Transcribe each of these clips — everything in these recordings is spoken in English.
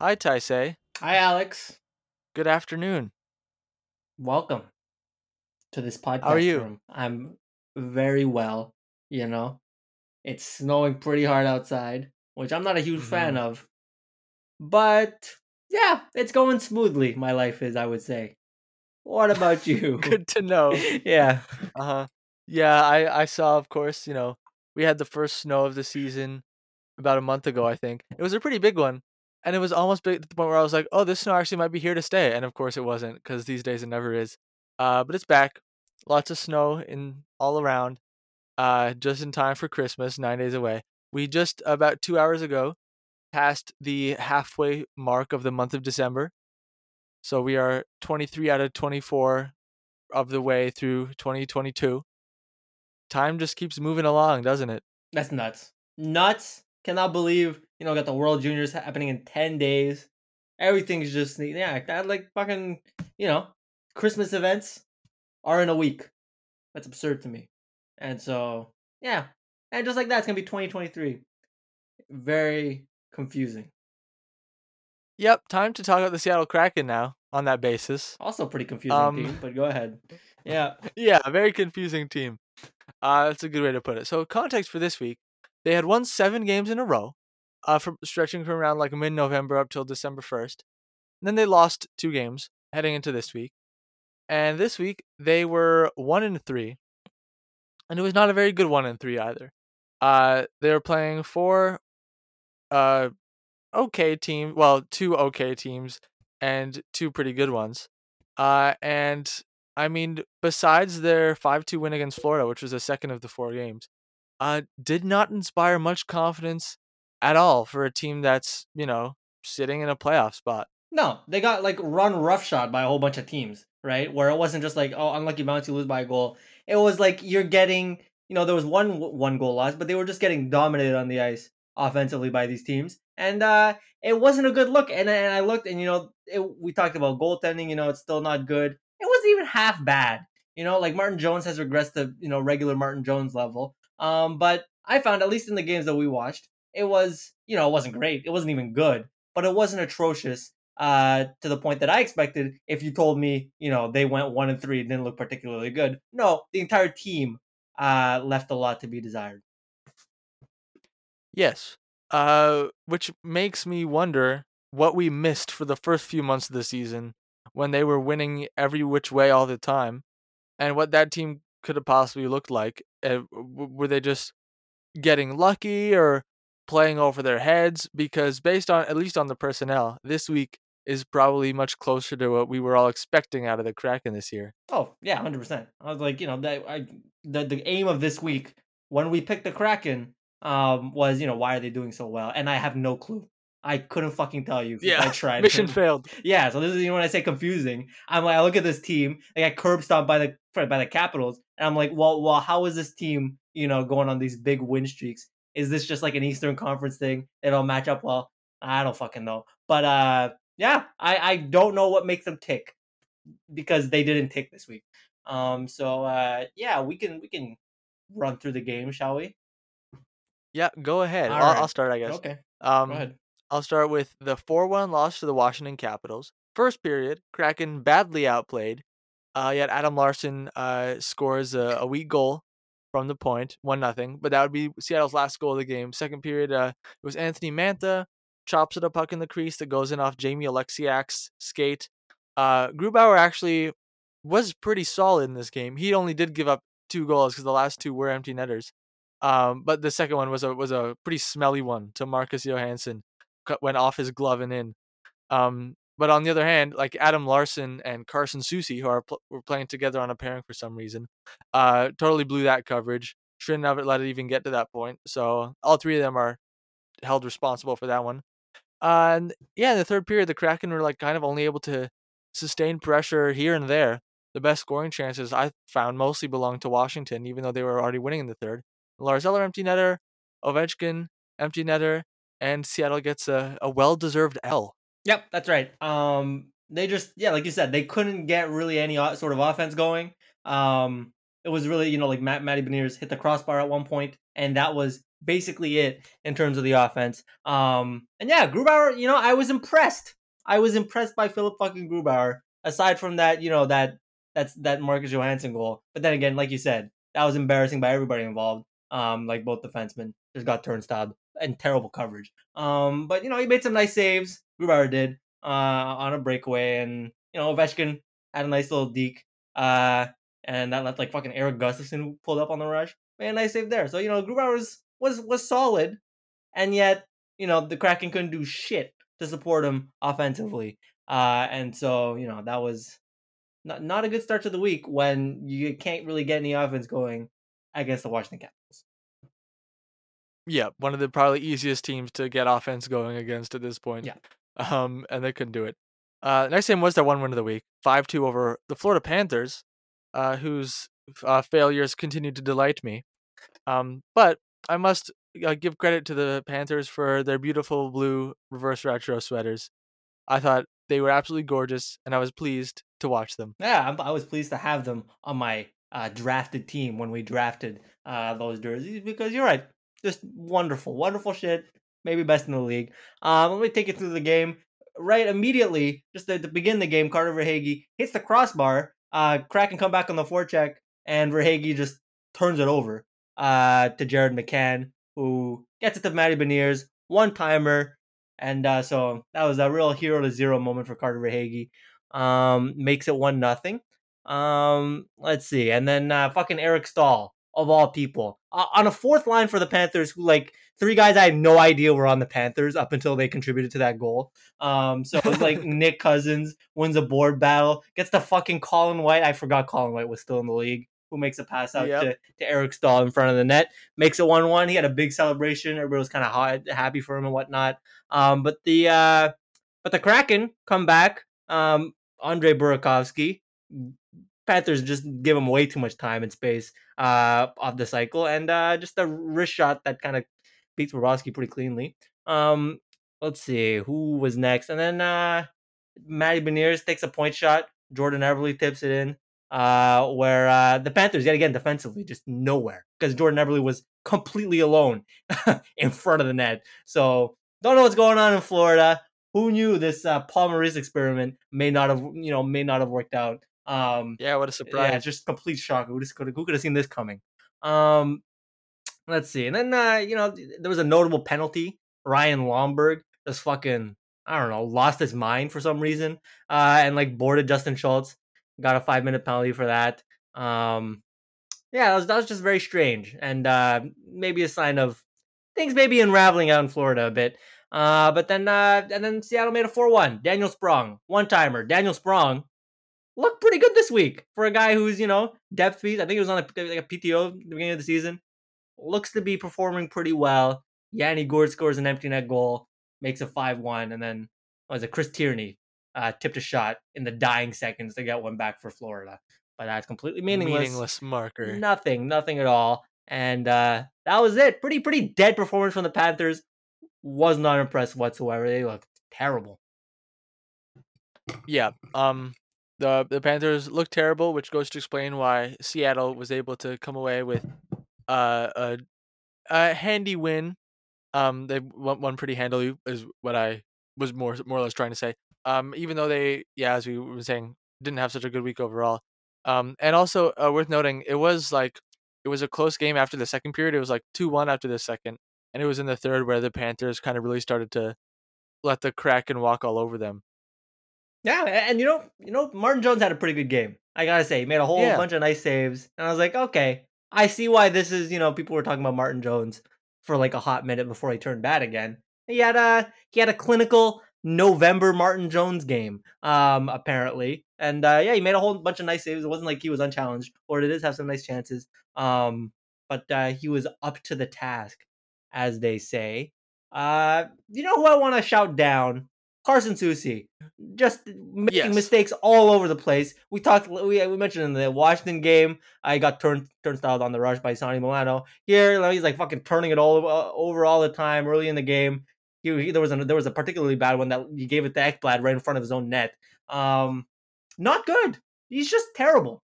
Hi, Taisei. Hi, Alex. Good afternoon. Welcome to this podcast How are you? room. I'm very well. You know, it's snowing pretty hard outside, which I'm not a huge fan Mhm. of. But yeah, it's going smoothly. My life is, I would say. What about you? Good to know. yeah. Uh huh. Yeah, I I saw. Of course, you know, we had the first snow of the season about a month ago. I think it was a pretty big one, and it was almost big to the point where I was like, "Oh, this snow actually might be here to stay." And of course, it wasn't because these days it never is. Uh, but it's back. Lots of snow in all around. Uh, just in time for Christmas. Nine days away. We just about two hours ago passed the halfway mark of the month of December. So we are 23 out of 24 of the way through 2022. Time just keeps moving along, doesn't it? That's nuts. Nuts. Cannot believe, you know, got the World Juniors happening in 10 days. Everything's just, yeah, that like fucking, you know, Christmas events are in a week. That's absurd to me. And so, yeah. And just like that, it's going to be 2023. Very confusing. Yep, time to talk about the Seattle Kraken now on that basis. Also, pretty confusing Um, team, but go ahead. Yeah. Yeah, a very confusing team. Uh, that's a good way to put it. So, context for this week, they had won seven games in a row, uh, from stretching from around like mid November up till December 1st. then they lost two games heading into this week. And this week, they were one in three. And it was not a very good one in three either. Uh, they were playing four uh, okay team, well, two okay teams and two pretty good ones. Uh, and I mean, besides their 5 2 win against Florida, which was the second of the four games, uh, did not inspire much confidence at all for a team that's, you know, sitting in a playoff spot. No, they got like run roughshod by a whole bunch of teams, right? Where it wasn't just like, oh, unlucky bounce, you lose by a goal. It was like you're getting, you know, there was one one goal loss, but they were just getting dominated on the ice offensively by these teams, and uh it wasn't a good look. And, and I looked, and you know, it, we talked about goaltending. You know, it's still not good. It wasn't even half bad. You know, like Martin Jones has regressed to you know regular Martin Jones level. Um, but I found at least in the games that we watched, it was you know it wasn't great. It wasn't even good, but it wasn't atrocious uh, to the point that I expected if you told me, you know, they went one and three, didn't look particularly good. No, the entire team uh, left a lot to be desired. Yes. Uh, which makes me wonder what we missed for the first few months of the season when they were winning every which way all the time, and what that team could have possibly looked like. Uh, were they just getting lucky or playing over their heads? Because based on at least on the personnel, this week is probably much closer to what we were all expecting out of the Kraken this year. Oh yeah, hundred percent. I was like, you know, that I the the aim of this week when we picked the Kraken um was, you know, why are they doing so well? And I have no clue. I couldn't fucking tell you. 'cause I Yeah, tried. mission failed. Yeah, so this is you know when I say confusing, I'm like I look at this team, they got curb stomped by the by the Capitals, and I'm like, well, well, how is this team, you know, going on these big win streaks? Is this just like an Eastern Conference thing? Don't match up well. I don't fucking know. But uh, yeah, I I don't know what makes them tick because they didn't tick this week. Um, so uh, yeah, we can we can run through the game, shall we? Yeah, go ahead. I'll, right. I'll start, I guess. Okay, Um, go ahead. I'll start with the 4 1 loss to the Washington Capitals. First period, Kraken badly outplayed. Uh, yet Adam Larsson uh, scores a, a weak goal from the point, 1 nothing. But that would be Seattle's last goal of the game. Second period, uh, it was Anthony Mantha, chops it a puck in the crease that goes in off Jamie Oleksiak's skate. Uh, Grubauer actually was pretty solid in this game. He only did give up two goals because the last two were empty netters. Um, but the second one was a was a pretty smelly one to Marcus Johansson went off his glove and in. Um, but on the other hand, like Adam Larsson and Carson Soucy, who are pl- were playing together on a pairing for some reason, uh, totally blew that coverage. Shouldn't have let it even get to that point. So all three of them are held responsible for that one. Uh, and yeah, in the third period, the Kraken were like kind of only able to sustain pressure here and there. The best scoring chances I found mostly belonged to Washington, even though they were already winning in the third. Lars Eller empty netter, Ovechkin empty netter, and Seattle gets a, a well deserved L. Yep, that's right. Um, they just yeah, like you said, they couldn't get really any sort of offense going. Um, It was really, you know, like Matt Matty Beniers hit the crossbar at one point, and that was basically it in terms of the offense. Um, and yeah, Grubauer, you know, I was impressed. I was impressed by Philipp fucking Grubauer. Aside from that, you know, that that's that Marcus Johansson goal. But then again, like you said, that was embarrassing by everybody involved. Um, like both defensemen just got turnstile and terrible coverage. Um, but you know, he made some nice saves. Grubauer did uh on a breakaway, and you know, Ovechkin had a nice little deke. Uh, and that left like fucking Erik Gustafsson who pulled up on the rush. Made a nice save there. So you know, Grubauer was was was solid, and yet you know the Kraken couldn't do shit to support him offensively. Uh, and so you know that was not not a good start to the week when you can't really get any offense going against the Washington Capitals. Yeah, one of the probably easiest teams to get offense going against at this point. Yeah. Um, and they couldn't do it. Uh, next game was their one win of the week, five two over the Florida Panthers, uh, whose uh, failures continue to delight me. Um, but I must uh, give credit to the Panthers for their beautiful blue reverse retro sweaters. I thought they were absolutely gorgeous, and I was pleased to watch them. Yeah, I was pleased to have them on my uh, drafted team when we drafted uh, those jerseys because you're right, just wonderful, wonderful shit. Maybe best in the league. Um, let me take you through the game. Right immediately, just to, to begin the game, Carter Verhaeghe hits the crossbar. Uh, Kraken come back on the forecheck, and Verhaeghe just turns it over uh, to Jared McCann, who gets it to Matty Beniers, one timer, and uh, so that was a real hero to zero moment for Carter Verhaeghe. Um, makes it one nothing. Um, let's see, and then uh, fucking Eric Staal of all people uh, on a fourth line for the Panthers, who like three guys I had no idea were on the Panthers up until they contributed to that goal. Um, so it was like Nick Cousins wins a board battle, gets the fucking Colin White. I forgot Colin White was still in the league who makes a pass out Yep. to, to Eric Staal in front of the net, makes it one one. He had a big celebration. Everybody was kind of hot, happy for him and whatnot. Um, but the uh, but the Kraken come back. Um, Andre Burakovsky, Panthers just give him way too much time and space uh, off the cycle, and uh, just a wrist shot that kind of beats Bobrovsky pretty cleanly. Um, let's see who was next, and then uh, Matty Beniers takes a point shot. Jordan Eberle tips it in uh, where uh, the Panthers yet again defensively just nowhere because Jordan Eberle was completely alone in front of the net. So don't know what's going on in Florida. Who knew this uh, Paul Maurice experiment may not have you know may not have worked out. Um, Yeah, what a surprise. it's just complete shock. Who just could who could have seen this coming? Um, let's see, and then uh, you know there was a notable penalty. Ryan Lomberg just fucking I don't know lost his mind for some reason, uh, and like boarded Justin Schultz. Got a five minute penalty for that. Um, yeah, that was, that was just very strange, and uh, maybe a sign of things maybe unraveling out in Florida a bit. Uh, but then uh, and then Seattle made a four one. Daniel Sprong, one timer. Daniel Sprong looked pretty good this week for a guy who's you know depth piece. I think he was on a, like a PTO at the beginning of the season. Looks to be performing pretty well. Yanni Gourde scores an empty net goal, makes a five one, and then what was it Chris Tierney uh, tipped a shot in the dying seconds to get one back for Florida, but that's completely meaningless. Meaningless marker. Nothing, nothing at all. And uh, that was it. Pretty, pretty dead performance from the Panthers. Was not impressed whatsoever. They looked terrible. Yeah. Um the the Panthers look terrible, which goes to explain why Seattle was able to come away with uh, a a handy win. Um they won, won pretty handily is what I was more more or less trying to say. Um even though they yeah, as we were saying, didn't have such a good week overall. Um and also uh, worth noting, it was like it was a close game after the second period. It was like 2-1 after the second, and it was in the third where the Panthers kind of really started to let the Kraken walk all over them. Yeah, and you know, you know, Martin Jones had a pretty good game. I gotta say, he made a whole Yeah. bunch of nice saves, and I was like, okay, I see why this is. You know, people were talking about Martin Jones for like a hot minute before he turned bad again. He had a he had a clinical November Martin Jones game, um, apparently, and uh, yeah, he made a whole bunch of nice saves. It wasn't like he was unchallenged, or it does have some nice chances. Um, but uh, he was up to the task, as they say. Uh, you know who I want to shout down? Carson Soucy just making Yes. mistakes all over the place. We talked, we, we mentioned in the Washington game, I got turned turnstile on the rush by Sonny Milano. Here, he's like fucking turning it all over, over all the time early in the game. He, he- there was a there was a particularly bad one that he gave it to Ekblad right in front of his own net. Um, not good. He's just terrible.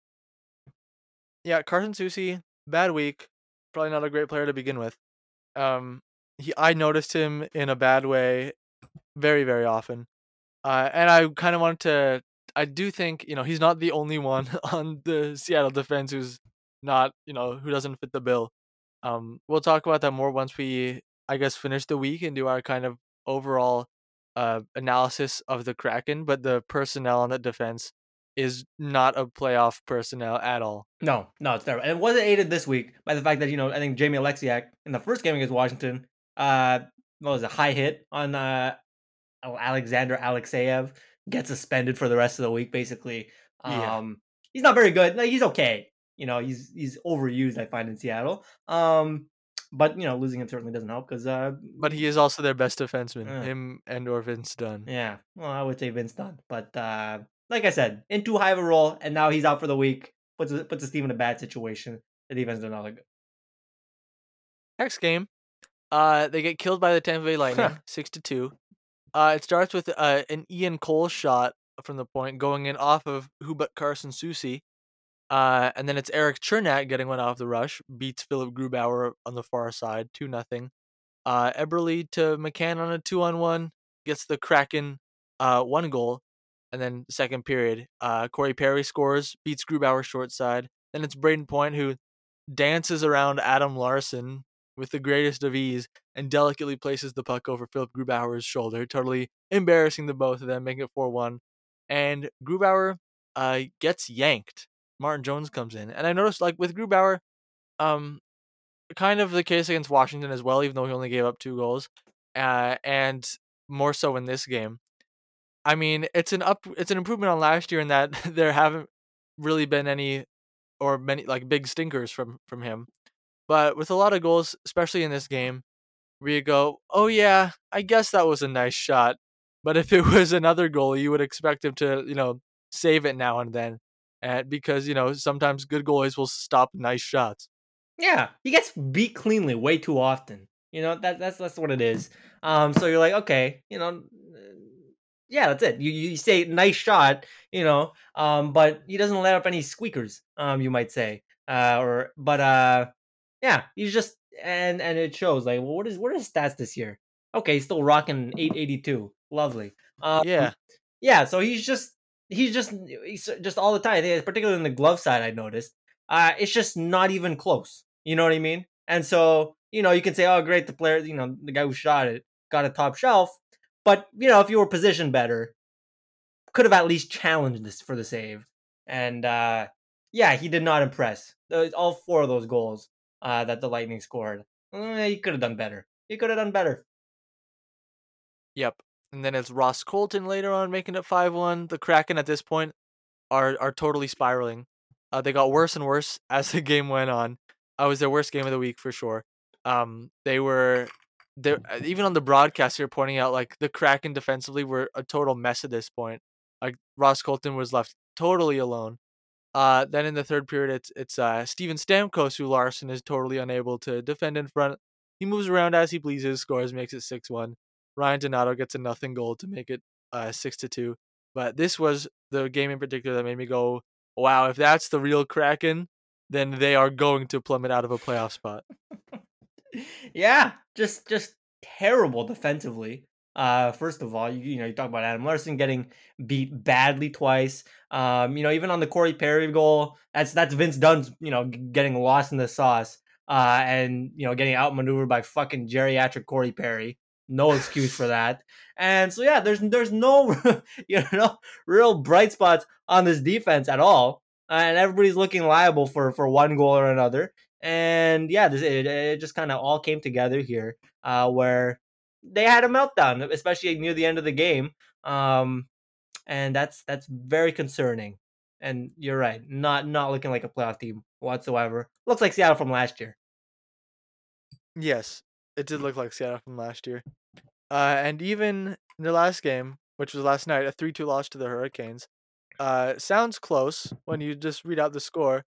yeah, Carson Soucy, bad week. Probably not a great player to begin with. Um, he I noticed him in a bad way, very very often. Uh, and I kind of wanted to. I do think you know he's not the only one on the Seattle defense who's not you know who doesn't fit the bill. Um, we'll talk about that more once we I guess finish the week and do our kind of overall uh analysis of the Kraken. But the personnel on the defense is not a playoff personnel at all. No, no, it's terrible. And it wasn't aided this week by the fact that you know I think Jamie Oleksiak in the first game against Washington, uh, what was a high hit on uh Alexander Alexeyev gets suspended for the rest of the week. Basically, Yeah. um, he's not very good. Like, he's okay. You know, he's he's overused. I find in Seattle. Um, but you know, losing him certainly doesn't help because uh, But he is also their best defenseman, Yeah. him and or Vince Dunn. yeah. Well, I would say Vince Dunn, but uh, like I said, in too high of a role, and now he's out for the week. Puts puts his team in a bad situation. The defense does not look good. Next game, uh, they get killed by the Tampa Bay Lightning, six to two. Uh, it starts with uh, an Ian Cole shot from the point going in off of who but Carson Soucy. Uh, and then it's Erik Cernak getting one off the rush, beats Philipp Grubauer on the far side, two nothing. Uh, Eberle to McCann on a two on one, gets the Kraken uh one goal, and then second period, uh Corey Perry scores, beats Grubauer short side. Then it's Brayden Point who dances around Adam Larsson with the greatest of ease and delicately places the puck over Philipp Grubauer's shoulder, totally embarrassing the both of them, making it 4 1. And Grubauer uh, gets yanked. Martin Jones comes in. And I noticed, like, with Grubauer, um, kind of the case against Washington as well, even though he only gave up two goals, uh, and more so in this game. I mean, it's an up, it's an improvement on last year in that there haven't really been any or many like big stinkers from from him. But with a lot of goals, especially in this game, where you go, "Oh yeah, I guess that was a nice shot." But if it was another goal, you would expect him to, you know, save it now and then, and because you know sometimes good goalies will stop nice shots. Yeah, he gets beat cleanly way too often. You know that that's that's what it is. Um, so you're like, okay, you know, yeah, that's it. You you say nice shot, you know, um, but he doesn't let up any squeakers, um, you might say, uh, or but uh, yeah, he's just and and it shows. Like, well, what is what are his stats this year? Okay, he's still rocking 882. Lovely. Um, Yeah, yeah, so he's just he's just he's just all the time. Particularly in the glove side, I noticed. Uh, it's just not even close. You know what I mean? And so you know you can say, oh, great, the player, you know, the guy who shot it got a top shelf. But you know, if you were positioned better, could have at least challenged this for the save. And uh, yeah, he did not impress. All four of those goals uh, that the Lightning scored, eh, he could have done better. He could have done better. yep. And then it's Ross Colton later on making it five one. The Kraken at this point are are totally spiraling. Uh, they got worse and worse as the game went on. Uh, it was their worst game of the week for sure. Um, they were they even on the broadcast here pointing out like the Kraken defensively were a total mess at this point. Like Ross Colton was left totally alone. Uh, then in the third period, it's it's uh, Steven Stamkos who Larsson is totally unable to defend in front. He moves around as he pleases, scores, makes it six one. Ryan Donato gets a nothing goal to make it uh, six to two. But this was the game in particular that made me go, "Wow! If that's the real Kraken, then they are going to plummet out of a playoff spot." yeah, just just terrible defensively. Uh, first of all, you, you know you talk about Adam Larsson getting beat badly twice. Um, you know even on the Corey Perry goal, that's that's Vince Dunn's you know getting lost in the sauce. Uh, and you know getting outmaneuvered by fucking geriatric Corey Perry. No excuse for that. And so yeah, there's there's no you know real bright spots on this defense at all. And everybody's looking liable for for one goal or another and yeah, this, it, it just kind of all came together here, uh, where they had a meltdown, especially near the end of the game, um, and that's that's very concerning. And you're right, not not looking like a playoff team whatsoever. Looks like Seattle from last year. Yes, it did look like Seattle from last year. Uh, and even in their last game, which was last night, a 3 2 loss to the Hurricanes, uh, sounds close when you just read out the score,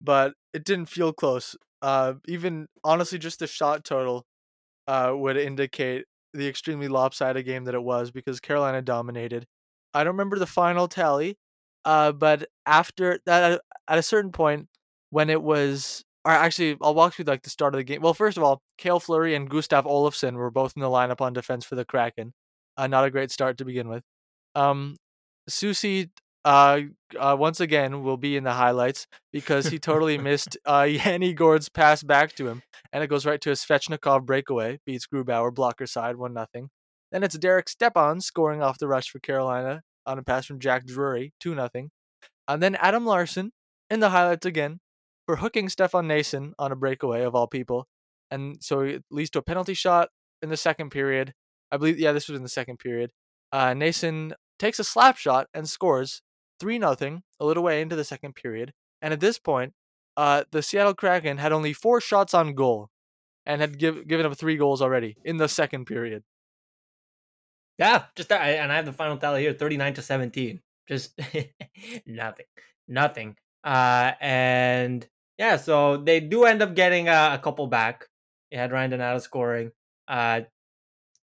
but it didn't feel close. Uh, even honestly, just the shot total uh, would indicate the extremely lopsided game that it was because Carolina dominated. I don't remember the final tally, uh, but after that, at a certain point, when it was. Or actually, I'll walk through like the start of the game. Well, first of all, Cale Fleury and Gustav Olofsson were both in the lineup on defense for the Kraken. Uh, not a great start to begin with. Um, Soucy, uh, uh, once again will be in the highlights because he totally missed uh, Yanni Gourde's pass back to him, and it goes right to a Svechnikov breakaway, beats Grubauer, blocker side, one nothing. Then it's Derek Stepan scoring off the rush for Carolina on a pass from Jack Drury, two nothing. And then Adam Larsson in the highlights again for hooking Stefan Noesen on a breakaway of all people, and so it leads to a penalty shot in the second period. I believe, yeah, this was in the second period. Uh, Noesen takes a slap shot and scores 3 0, a little way into the second period. And at this point, uh, the Seattle Kraken had only four shots on goal and had give, given up three goals already in the second period. Yeah, just that. And I have the final tally here 39 to 17. Just nothing. Nothing. Uh, and yeah, so they do end up getting uh, a couple back. They had Ryan Donato scoring. Uh,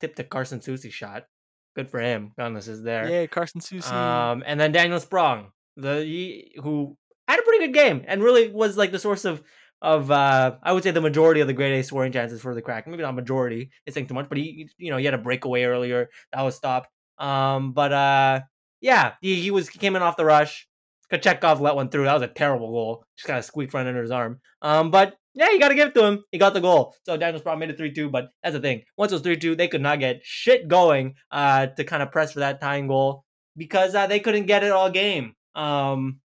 tipped a Carson Soucy shot. Good for him. Gunless is there. Yeah, Carson Soucy. Um, and then Daniel Sprong, the he, who had a pretty good game and really was like the source of of uh I would say the majority of the grade A scoring chances for the crack. Maybe not majority, it's saying too much, but he you know, he had a breakaway earlier that was stopped. Um but uh yeah, he, he was he came in off the rush. Kochetkov let one through. That was a terrible goal. Just kind of squeaked right under his arm. Um, but yeah, you got to give it to him. He got the goal. So Daniel Sprong made it 3 2. But that's the thing. Once it was 3 2, they could not get shit going uh, to kind of press for that tying goal because uh, they couldn't get it all game. Um,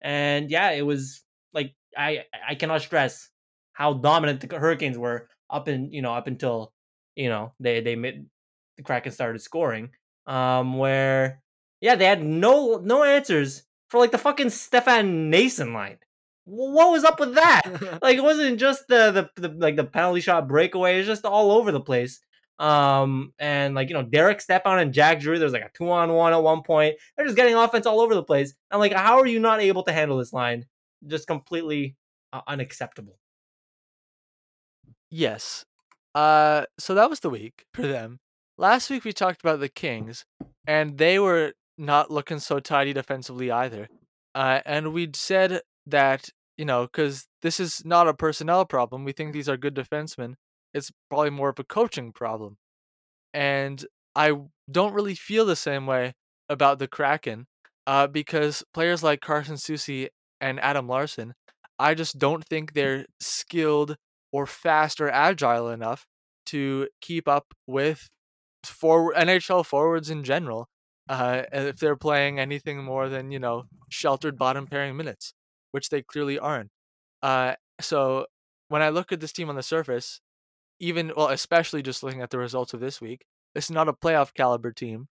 and yeah, it was like I I cannot stress how dominant the Hurricanes were up in you know up until you know they they made the Kraken started scoring. Um, where yeah they had no no answers for like the fucking Stefan Noesen line. What was up with that? like it wasn't just the, the the like the penalty shot breakaway. It's just all over the place. Um, and like, you know, Derek Stepan and Jack Drew. there's like a two on one at one point. They're just getting offense all over the place. I'm like, how are you not able to handle this line? Just completely uh, unacceptable. Yes. Uh, so that was the week for them. Last week we talked about the Kings, and they were not looking so tidy defensively either. Uh, and we'd said that you know, because this is not a personnel problem. We think these are good defensemen it's probably more of a coaching problem. And I don't really feel the same way about the Kraken uh, because players like Carson Soucy and Adam Larsson, I just don't think they're skilled or fast or agile enough to keep up with forward NHL forwards in general. Uh, if they're playing anything more than you know sheltered bottom pairing minutes, which they clearly aren't. Uh, so when I look at this team on the surface, even well, especially just looking at the results of this week, it's not a playoff caliber team.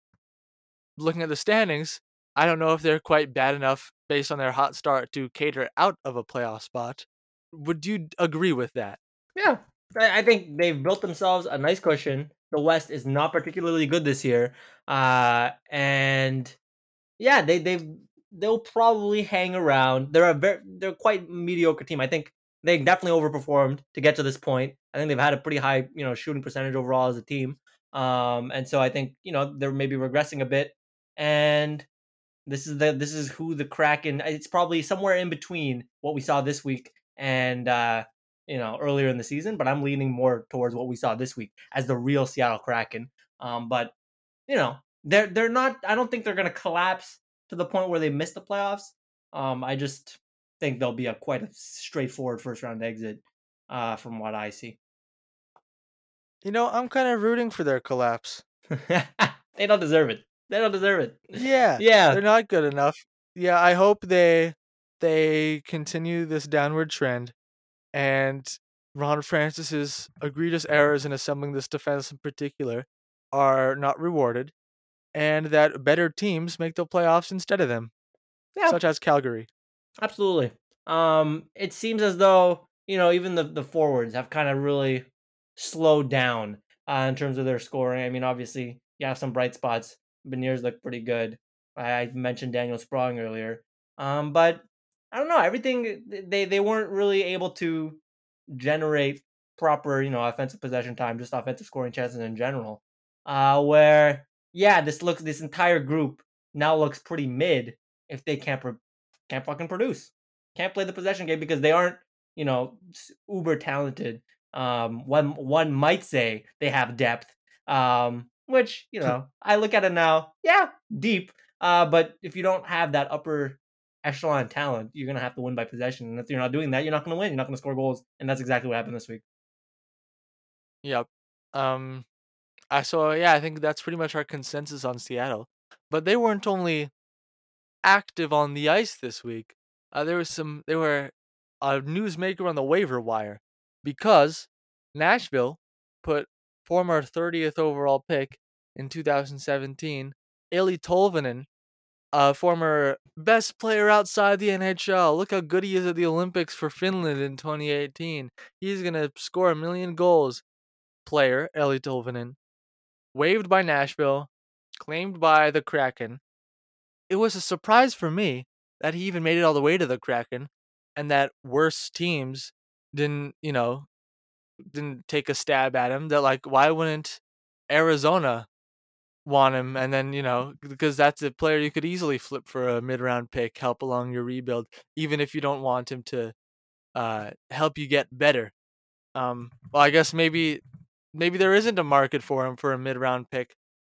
Looking at the standings, I don't know if they're quite bad enough based on their hot start to cater out of a playoff spot. Would you agree with that? Yeah, I think they've built themselves a nice cushion. The West is not particularly good this year, uh, and yeah, they they they'll probably hang around. They're a very they're quite mediocre team. I think they definitely overperformed to get to this point. I think they've had a pretty high, you know, shooting percentage overall as a team. Um, and so I think, you know, they're maybe regressing a bit. And this is the this is who the Kraken it's probably somewhere in between what we saw this week and uh, you know, earlier in the season, but I'm leaning more towards what we saw this week as the real Seattle Kraken. Um, but you know, they're they're not I don't think they're gonna collapse to the point where they miss the playoffs. Um, I just think they'll be a quite a straightforward first round exit, uh, from what I see. You know, I'm kind of rooting for their collapse. they don't deserve it. They don't deserve it. Yeah, yeah, they're not good enough. Yeah, I hope they they continue this downward trend, and Ron Francis's egregious errors in assembling this defense in particular are not rewarded, and that better teams make the playoffs instead of them, yeah. such as Calgary. Absolutely. Um, it seems as though you know even the the forwards have kind of really slowed down uh, in terms of their scoring. I mean, obviously you have some bright spots. Beniers look pretty good. I mentioned Daniel Sprong earlier. Um, but I don't know. Everything they they weren't really able to generate proper, you know, offensive possession time, just offensive scoring chances in general. Uh, where yeah, this looks this entire group now looks pretty mid if they can't pro- can't fucking produce. can't play the possession game because they aren't, you know, uber talented. Um, one one might say they have depth. Um, which you know, I look at it now, yeah, deep. Uh, but if you don't have that upper echelon talent, you're gonna have to win by possession. And if you're not doing that, you're not gonna win. You're not gonna score goals, and that's exactly what happened this week. Yep. Um, I so yeah, I think that's pretty much our consensus on Seattle. But they weren't only active on the ice this week. Uh, there was some. They were a newsmaker on the waiver wire because Nashville put former 30th overall pick in 2017, Eeli Tolvanen, a former best player outside the NHL. Look how good he is at the Olympics for Finland in 2018. He's going to score a million goals. Player, Eeli Tolvanen, waived by Nashville, claimed by the Kraken. It was a surprise for me that he even made it all the way to the Kraken and that worse teams didn't, you know, didn't take a stab at him. That like why wouldn't Arizona want him and then, you know, because that's a player you could easily flip for a mid-round pick, help along your rebuild even if you don't want him to uh help you get better. Um well, I guess maybe maybe there isn't a market for him for a mid-round pick.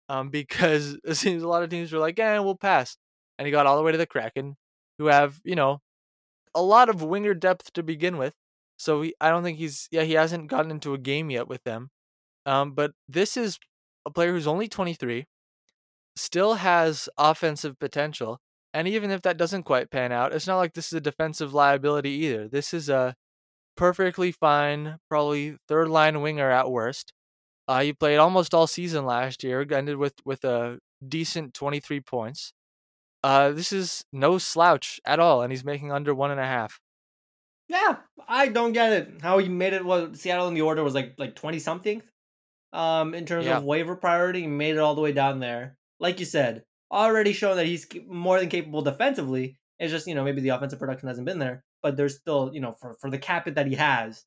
Um, because it seems a lot of teams were like, "Yeah, we'll pass," and he got all the way to the Kraken, who have you know a lot of winger depth to begin with. So he, I don't think he's yeah he hasn't gotten into a game yet with them. Um, but this is a player who's only 23, still has offensive potential, and even if that doesn't quite pan out, it's not like this is a defensive liability either. This is a perfectly fine, probably third line winger at worst. Uh, he played almost all season last year, ended with with a decent 23 points. Uh, this is no slouch at all, and he's making under one and a half. Yeah, I don't get it. How he made it was Seattle in the order was like like twenty something. Um, in terms Yeah. of waiver priority, he made it all the way down there. Like you said, already shown that he's more than capable defensively. It's just you know maybe the offensive production hasn't been there, but there's still you know for for the cap hit that he has,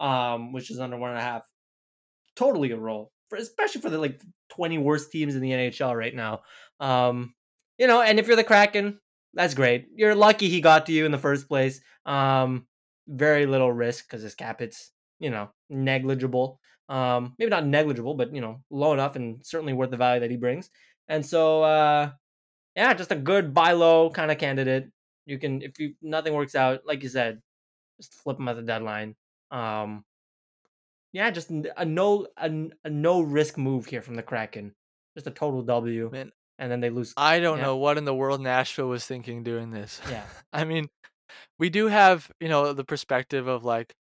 um, which is under one and a half, totally a role for especially for the like twenty worst teams in the NHL right now. Um, you know, and if you're the Kraken, that's great. You're lucky he got to you in the first place. Um, very little risk because his cap hit's you know negligible. Um, maybe not negligible, but you know low enough and certainly worth the value that he brings. And so, uh, yeah, just a good buy low kind of candidate. You can if you nothing works out, like you said, just flip him at the deadline. Um, yeah, just a no a, a no risk move here from the Kraken. Just a total W, Man, and then they lose. I don't Yeah. know what in the world Nashville was thinking doing this. Yeah. I mean, we do have, you know, the perspective of like,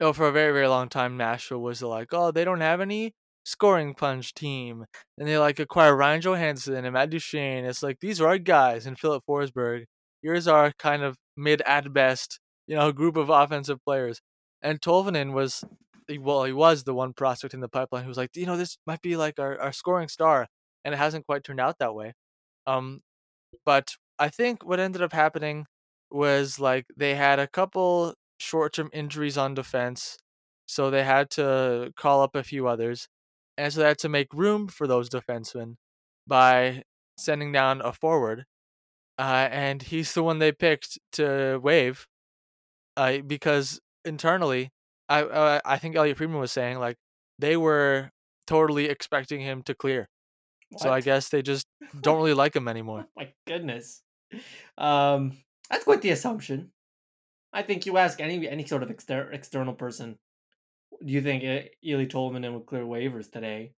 oh, for a very, very long time, Nashville was like, oh, they don't have any scoring punch team. And they like acquire Ryan Johansen and Matt Duchene. It's like, these are our guys. And Filip Forsberg, here's our kind of mid at best, you know, group of offensive players. And Tolvanen was, well, he was the one prospect in the pipeline who was like, you know, this might be like our, our scoring star. And it hasn't quite turned out that way. Um, but I think what ended up happening was like they had a couple short-term injuries on defense, so they had to call up a few others, and so they had to make room for those defensemen by sending down a forward, uh, and he's the one they picked to waive, uh, because internally, I uh, I think Elliotte Friedman was saying like they were totally expecting him to clear, so I guess they just don't really like him anymore. My goodness. Um, that's quite the assumption. I think you ask any any sort of exter- external person, do you think Eeli Tolvanen would clear waivers today?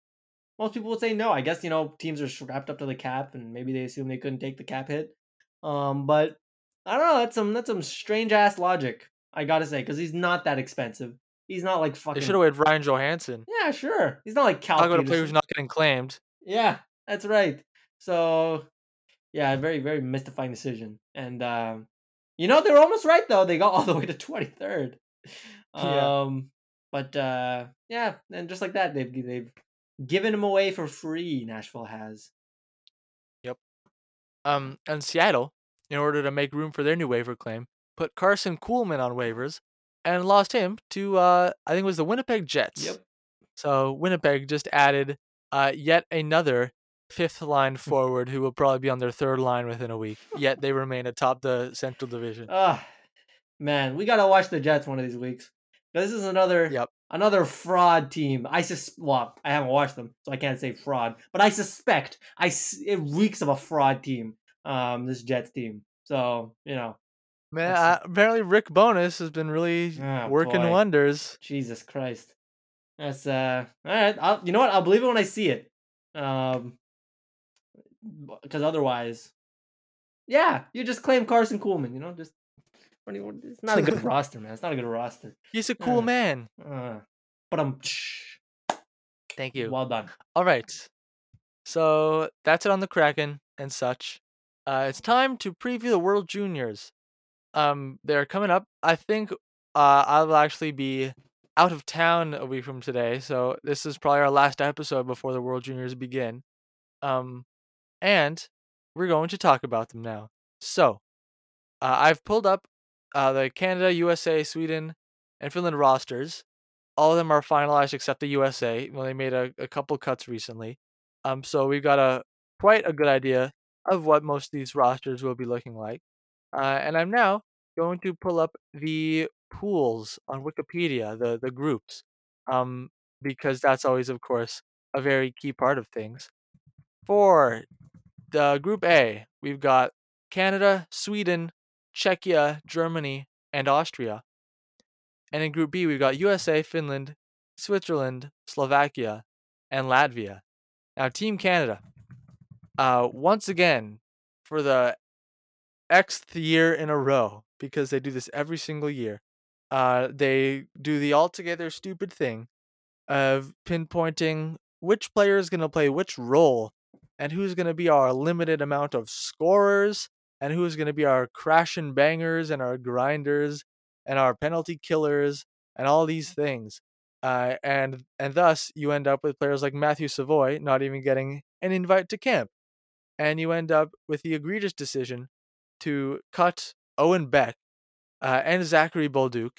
Most people would say no. I guess you know teams are strapped up to the cap, and maybe they assume they couldn't take the cap hit. Um, but I don't know. That's some that's some strange ass logic. I gotta say, because he's not that expensive. He's not like fucking. They should have waived Ryan Johansen. Yeah, sure. He's not like Cal. About a player Petersen. who's not getting claimed. Yeah, that's right. So, yeah, very very mystifying decision. And um, you know they're almost right though. They got all the way to twenty third. Yeah. Um, but uh, yeah, and just like that, they've they've given him away for free. Nashville has. Yep. Um, and Seattle, in order to make room for their new waiver claim, put Karson Kuhlman on waivers and lost him to uh, I think it was the Winnipeg Jets. Yep. So Winnipeg just added uh, yet another fifth line forward who will probably be on their third line within a week. Yet they remain atop the Central Division. Ah, man, we gotta watch the Jets one of these weeks. This is another Yep. another fraud team. I sus well, I haven't watched them, so I can't say fraud, but I suspect I s- it reeks of a fraud team. Um, this Jets team. So you know, Man, uh, apparently Rick Bowness has been really Ah, working boy. wonders. Jesus Christ. That's uh all right. I'll, you know what? I'll believe it when I see it. Um, because otherwise, yeah, you just claim Karson Kuhlman. You know, just what do you- it's not a good roster, man. It's not a good roster. He's a cool Uh, man. Uh, but I'm Thank you. well done. All right. So that's it on the Kraken and such. Uh, it's time to preview the World Juniors. Um, they're coming up. I think uh, I'll actually be out of town a week from today, so this is probably our last episode before the World Juniors begin. Um, and we're going to talk about them now. So, uh, I've pulled up uh, the Canada, USA, Sweden, and Finland rosters. All of them are finalized except the USA. Well, they made a, a couple cuts recently. Um, so we've got a quite a good idea of what most of these rosters will be looking like. Uh, and I'm now going to pull up the pools on Wikipedia, the the groups, um, because that's always, of course, a very key part of things. For the Group A, we've got Canada, Sweden, Czechia, Germany, and Austria. And in Group B, we've got USA, Finland, Switzerland, Slovakia, and Latvia. Now, Team Canada, uh, once again, for the xth year in a row, because they do this every single year, uh, they do the altogether stupid thing of pinpointing which player is going to play which role and who's going to be our limited amount of scorers and who's going to be our crash and bangers and our grinders and our penalty killers and all these things. Uh, and and thus you end up with players like Matthew Savoie not even getting an invite to camp, and you end up with the egregious decision to cut Owen Beck uh, and Zachary Bolduc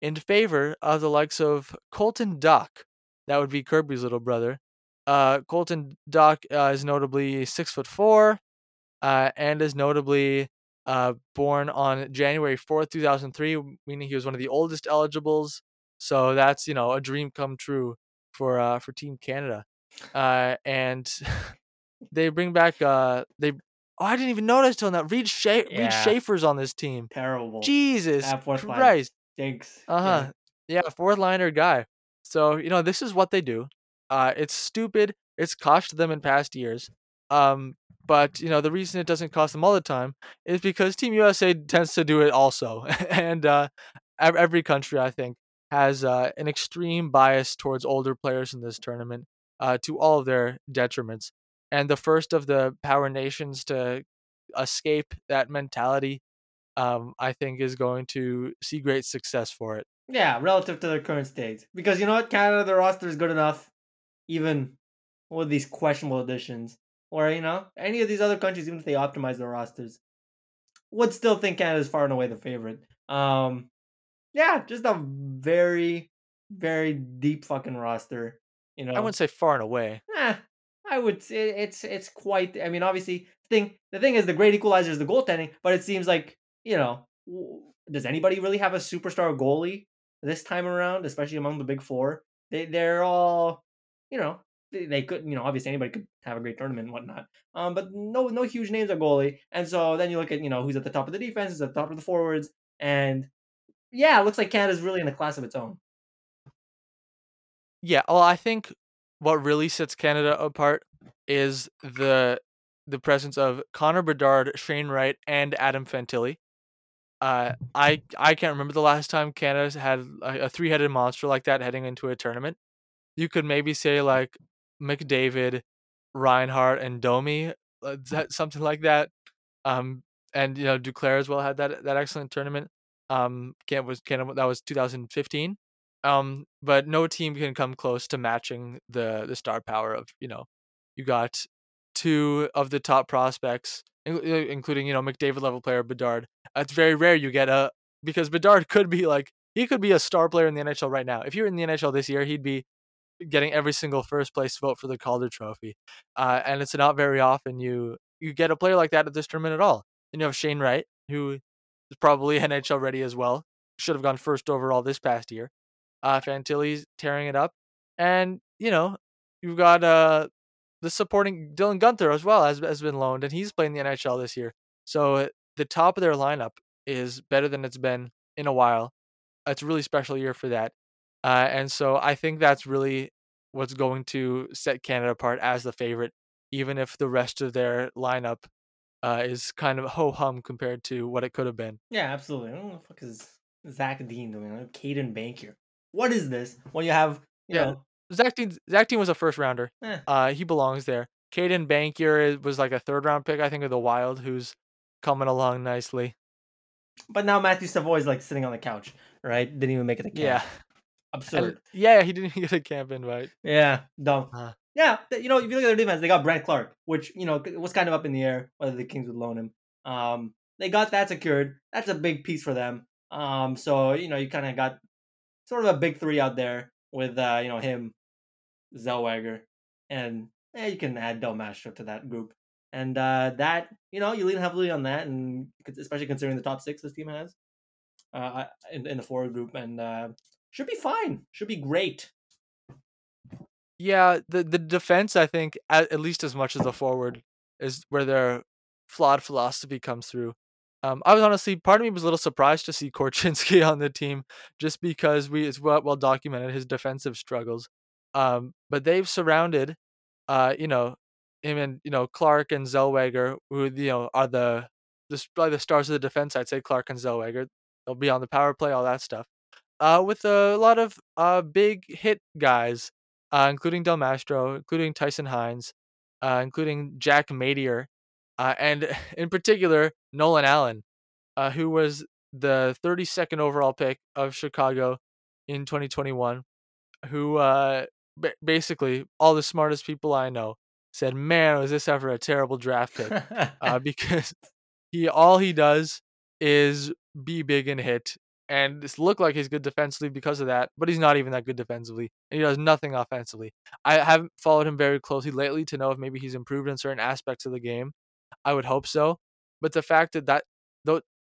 in favor of the likes of Colton Dach. That would be Kirby's little brother. Uh, Colton Dach uh, is notably six foot four, uh, and is notably uh, born on January fourth, two thousand three, meaning he was one of the oldest eligibles. So that's you know a dream come true for uh, for Team Canada. Uh, and they bring back uh, they. Oh, I didn't even notice till now. Reid, Sha- Reid Yeah. Schaefer's on this team. Terrible. Jesus Christ. Stinks. Uh huh. Yeah, fourth liner guy. So you know this is what they do. Uh, it's stupid. It's cost them in past years. Um, but you know the reason it doesn't cost them all the time is because Team USA tends to do it also, and uh, every country I think has uh, an extreme bias towards older players in this tournament, uh, to all of their detriments. And the first of the power nations to escape that mentality, um, I think, is going to see great success for it. Yeah, relative to their current state. Because you know what? Canada, the roster is good enough, even with these questionable additions. Or, you know, any of these other countries, even if they optimize their rosters, would still think Canada's far and away the favorite. Um, yeah, just a very, very deep fucking roster. You know, I wouldn't say far and away. Eh, I would say it's it's quite. I mean, obviously, thing the thing is the great equalizer is the goaltending, but it seems like you know, does anybody really have a superstar goalie this time around, especially among the big four? They they're all, you know, they, they could you know obviously anybody could have a great tournament and whatnot. Um, but no no huge names are goalie, and so then you look at you know who's at the top of the defense, who's at the top of the forwards, and yeah, it looks like Canada's really in a class of its own. Yeah, well, I think what really sets Canada apart is the the presence of Connor Bedard, Shane Wright, and Adam Fantilli. Uh, I I can't remember the last time Canada's had a, a three headed monster like that heading into a tournament. You could maybe say like McDavid, Reinhart, and Domi, uh, something like that. Um, and you know Duclair as well had that that excellent tournament. Um, Can was Canada that was 2015. Um, but no team can come close to matching the the star power of you know, you got two of the top prospects, uh, including you know McDavid level player Bedard. It's very rare you get a because Bedard could be like he could be a star player in the NHL right now. If you're in the NHL this year, he'd be getting every single first place vote for the Calder Trophy. Uh, and it's not very often you you get a player like that at this tournament at all. Then you have Shane Wright, who is probably NHL ready as well. Should have gone first overall this past year. Uh, Fantilli's tearing it up, and you know you've got uh the supporting Dylan Guenther as well has has been loaned, and he's playing the NHL this year. So the top of their lineup is better than it's been in a while. It's a really special year for that, uh, and so I think that's really what's going to set Canada apart as the favorite, even if the rest of their lineup uh, is kind of ho hum compared to what it could have been. Yeah, absolutely. What the fuck is Zach Dean doing? Like Caedan Bankier. What is this? Well, you have you Yeah. know Zach Dean, Zach Dean was a first rounder. eh, Uh, he belongs there. Caedan Bankier was like a third round pick, I think, of the Wild, who's coming along nicely. but now Matthew Savoie is like sitting on the couch, right? Didn't even make it to camp. Yeah. Absurd. And, yeah, he didn't get a camp invite. Yeah, dumb. Uh. yeah, you know, if you look at their defense, they got Brandt Clarke, which you know was kind of up in the air whether the Kings would loan him. Um, they got that secured. That's a big piece for them. Um, so you know, you kind of got sort of a big three out there with uh, you know him, Zellweger, and yeah, you can add Del Mastro to that group. And uh, that you know, you lean heavily on that, and especially considering the top six this team has uh, in, in the forward group, and uh, should be fine. Should be great. Yeah, the the defense, I think, at, at least as much as the forward, is where their flawed philosophy comes through. Um, I was honestly, part of me was a little surprised to see Korchinski on the team, just because we it's well, well documented his defensive struggles. Um, but they've surrounded, uh, you know, him and you know Clarke and Zellweger, who you know are the the the stars of the defense. I'd say Clarke and Zellweger. They'll be on the power play, all that stuff. Uh, with a lot of uh big hit guys uh, including Del Mastro, including Tyson Hinds, uh, including Jack Matier, uh, and in particular Nolan Allan, uh, who was the 32nd overall pick of Chicago in 2021. Who uh, ba- basically all the smartest people I know said, "Man, was this ever a terrible draft pick?" uh, because he all he does is be big and hit and this look like he's good defensively because of that, but he's not even that good defensively, and he does nothing offensively. I haven't followed him very closely lately to know if maybe he's improved in certain aspects of the game. I would hope so, but the fact that that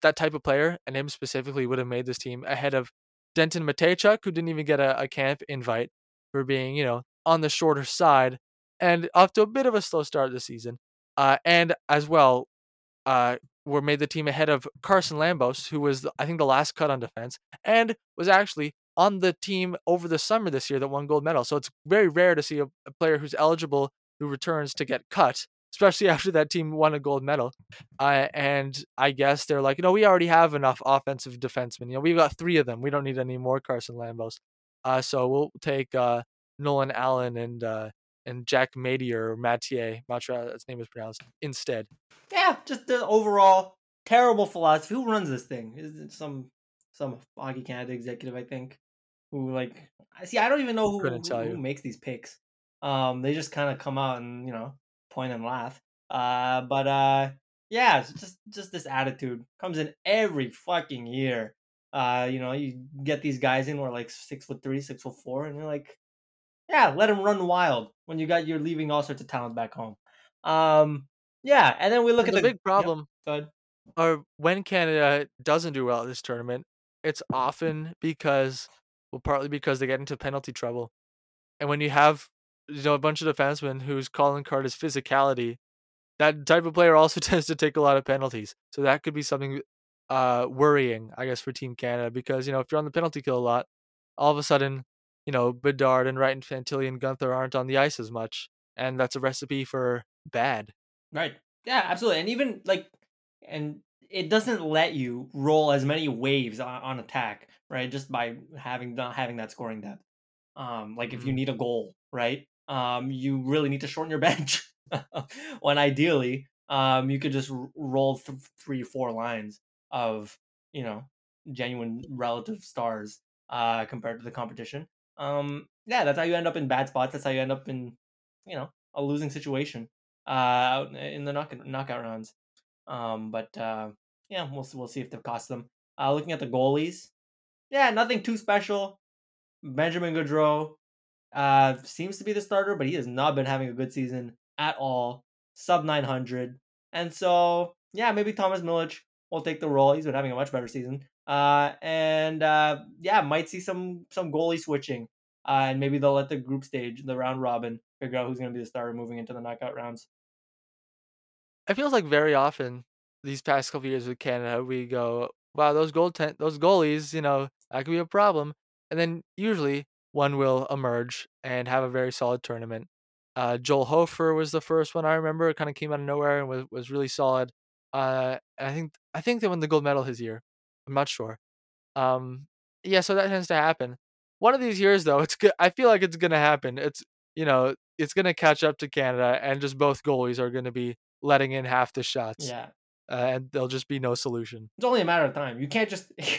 that type of player and him specifically would have made this team ahead of Denton Mateychuk, who didn't even get a, a camp invite for being you know on the shorter side and off to a bit of a slow start this season, uh, and as well uh, were made the team ahead of Carson Lambos, who was I think the last cut on defense, and was actually on the team over the summer this year that won gold medal. So it's very rare to see a, a player who's eligible who returns to get cut, especially after that team won a gold medal. Uh, and I guess they're like, you know, we already have enough offensive defensemen. You know, we've got three of them. We don't need any more Carson Lambos. Uh, so we'll take uh, Nolan Allan and uh, and Jack Matier, or Mathieu, not sure how his name is pronounced, instead. yeah, just the overall terrible philosophy. Who runs this thing? Is it some some Hockey Canada executive? I think. Who like? I see. I don't even know who, who, who makes these picks. Um, they just kind of come out and you know point and laugh. Uh, but uh, yeah, it's just just this attitude comes in every fucking year. Uh, you know, you get these guys in who are like six foot three, six foot four, and you're like, yeah, let them run wild when you got you're leaving all sorts of talent back home. Um, yeah, and then we look And at the the big problem Go ahead. or when Canada doesn't do well at this tournament, it's often because, well, partly because they get into penalty trouble. And when you have, you know, a bunch of defensemen whose calling card is physicality, that type of player also tends to take a lot of penalties. So that could be something uh, worrying, I guess, for Team Canada because, you know, if you're on the penalty kill a lot, all of a sudden, you know, Bedard and Wright and Fantilli and Guenther aren't on the ice as much. And that's a recipe for bad. Right. Yeah, absolutely. And even like, and it doesn't let you roll as many waves on, on attack, right? Just by having not having that scoring depth. Um, like if you Mhm. need a goal, right? Um, you really need to shorten your bench. when ideally, um, you could just r- roll th- three, four lines of you know genuine relative stars uh compared to the competition. Um, yeah, that's how you end up in bad spots. That's how you end up in you know a losing situation uh in the knock- knockout rounds. Um, but uh, yeah, we'll we'll see if they cost them. Uh, looking at the goalies, yeah, nothing too special. Benjamin Gaudreau uh, seems to be the starter, but he has not been having a good season at all. Sub 900. And so, yeah, maybe Thomas Milic will take the role. He's been having a much better season. Uh, and uh, yeah, might see some some goalie switching. Uh, and maybe they'll let the group stage, the round robin, figure out who's going to be the starter moving into the knockout rounds. It feels like very often these past couple years with Canada, we go, wow, those goal ten- those goalies, you know, that could be a problem. And then usually one will emerge and have a very solid tournament. Uh, Joel Hofer was the first one I remember. It kind of came out of nowhere and was, was really solid. Uh, I think I think they won the gold medal his year. I'm not sure. Um, yeah, so that tends to happen. One of these years, though, it's good. I feel like it's gonna happen. It's you know, it's gonna catch up to Canada, and just both goalies are gonna be letting in half the shots. Yeah, uh, and there'll just be no solution. It's only a matter of time. You can't just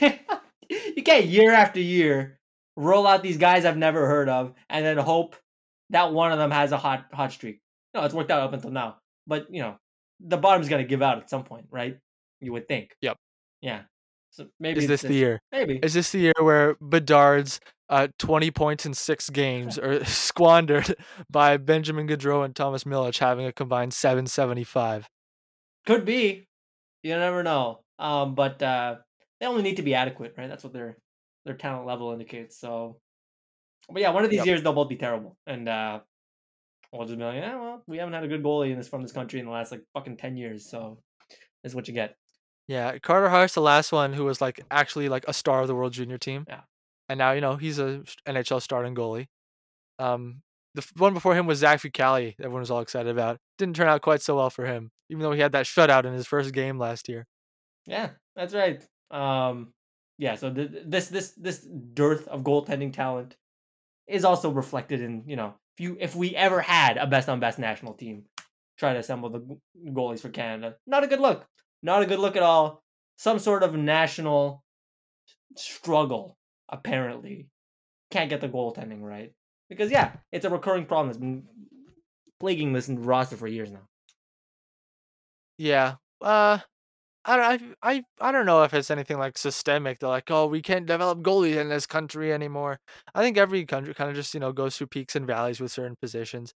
you can't year after year roll out these guys I've never heard of and then hope that one of them has a hot hot streak. No, it's worked out up until now. But you know, the bottom's gonna give out at some point, right? You would think. Yep. Yeah. So maybe is this the year? Maybe is this the year where Bedard's uh, 20 points in six games are squandered by Benjamin Gaudreau and Thomas Milic having a combined 775? Could be. You never know. Um, but uh, they only need to be adequate, right? That's what their their talent level indicates. So, but yeah, one of these yep. years they'll both be terrible, and uh, we'll just be like, yeah, well, we haven't had a good goalie in this from this country in the last like fucking ten years, so this is what you get. Yeah, Carter Hart's the last one who was like actually like a star of the World Junior team. Yeah, and now you know he's a NHL starting goalie. Um, the one before him was Zach Fucale. Everyone was all excited about. Didn't turn out quite so well for him, even though he had that shutout in his first game last year. Yeah, that's right. Um, yeah. So th- this this this dearth of goaltending talent is also reflected in you know if you if we ever had a best on best national team, try to assemble the goalies for Canada. Not a good look. Not a good look at all. Some sort of national struggle apparently. Can't get the goaltending right because yeah, it's a recurring problem that's been plaguing this roster for years now. Yeah. Uh I I I don't know if it's anything like systemic. They're like, "Oh, we can't develop goalies in this country anymore." I think every country kind of just, you know, goes through peaks and valleys with certain positions.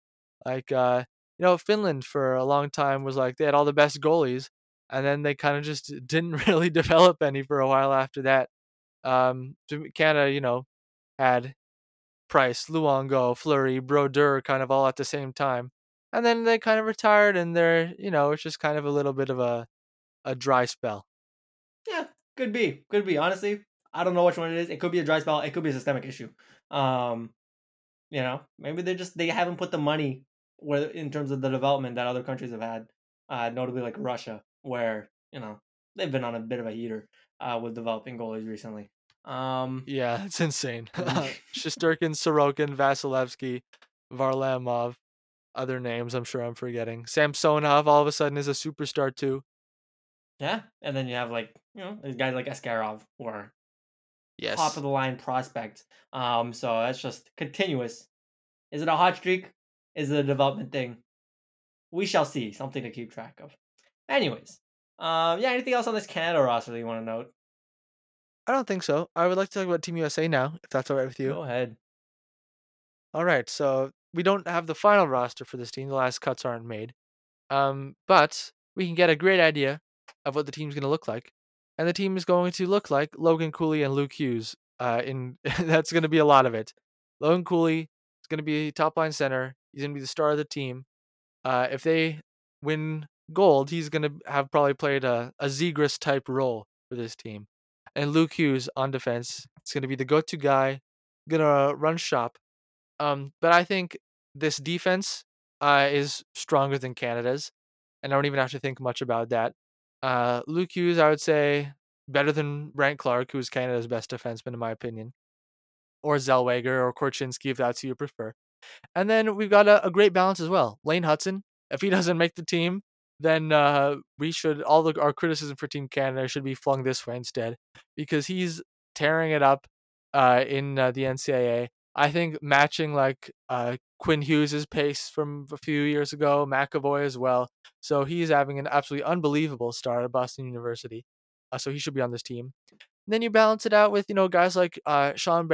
Like uh, you know, Finland for a long time was like they had all the best goalies and then they kind of just didn't really develop any for a while after that. Um Canada, you know, had Price, Luongo, Fleury, Brodeur kind of all at the same time. And then they kind of retired and they're, you know, it's just kind of a little bit of a a dry spell. Yeah, could be. Could be. Honestly, I don't know which one it is. It could be a dry spell. It could be a systemic issue. Um, you know, maybe they just they haven't put the money where in terms of the development that other countries have had, uh, notably like Russia, where you know they've been on a bit of a heater uh, with developing goalies recently. Um, yeah, it's insane. Shesterkin, Sorokin, Vasilevskiy, Varlamov, other names I'm sure I'm forgetting. Samsonov all of a sudden is a superstar too. Yeah, and then you have like you know these guys like Askarov or yes. top of the line prospect. Um, so that's just continuous. Is it a hot streak? Is it a development thing? We shall see. Something to keep track of. Anyways, um, yeah. Anything else on this Canada roster that you want to note? I don't think so. I would like to talk about Team USA now, if that's all right with you. Go ahead. All right, so we don't have the final roster for this team. The last cuts aren't made, um, but we can get a great idea of what the team's going to look like, and the team is going to look like Logan Cooley and Luke Hughes. Uh, in that's going to be a lot of it. Logan Cooley is going to be top line center. He's going to be the star of the team. Uh, if they win gold, he's going to have probably played a, a Zegras type role for this team and Luke Hughes on defense. It's going to be the go-to guy, gonna run shop. Um, but I think this defense uh, is stronger than Canada's, and I don't even have to think much about that. Uh, Luke Hughes, I would say, better than Brandt Clarke, who's Canada's best defenseman in my opinion, or Zellweger or Korchinski, if that's who you prefer. And then we've got a, a great balance as well. Lane Hutson, if he doesn't make the team, then uh, we should all the, our criticism for Team Canada should be flung this way instead, because he's tearing it up uh, in uh, the NCAA. I think matching like uh, Quinn Hughes' pace from a few years ago, McAvoy as well. So he's having an absolutely unbelievable start at Boston University. Uh, so he should be on this team. And then you balance it out with you know guys like uh, Sean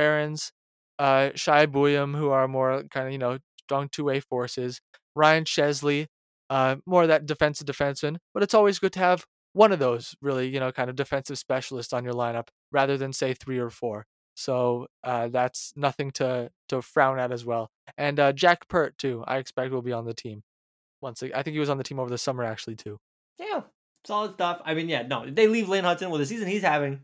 uh, Shai Buium, who are more kind of you know strong two way forces. Ryan Chesley, uh, more of that defensive defenseman. But it's always good to have one of those really, you know, kind of defensive specialists on your lineup rather than say three or four. So uh, that's nothing to to frown at as well. And uh, Jack Peart too, I expect will be on the team. Once I think he was on the team over the summer actually too. Yeah, solid stuff. I mean, yeah, no, if they leave Lane Hutson with the season he's having,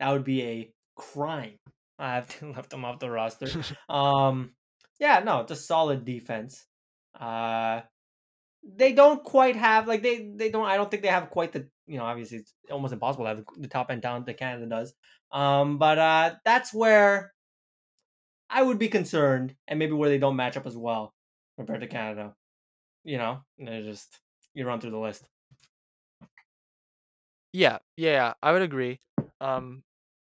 that would be a crime. I have to left him off the roster. um, yeah, no, it's a solid defense. Uh, they don't quite have like they they don't. I don't think they have quite the you know obviously it's almost impossible to have the top end talent that Canada does. Um, but uh, that's where I would be concerned, and maybe where they don't match up as well compared to Canada. You know, they just you run through the list. Yeah, yeah, I would agree. Um,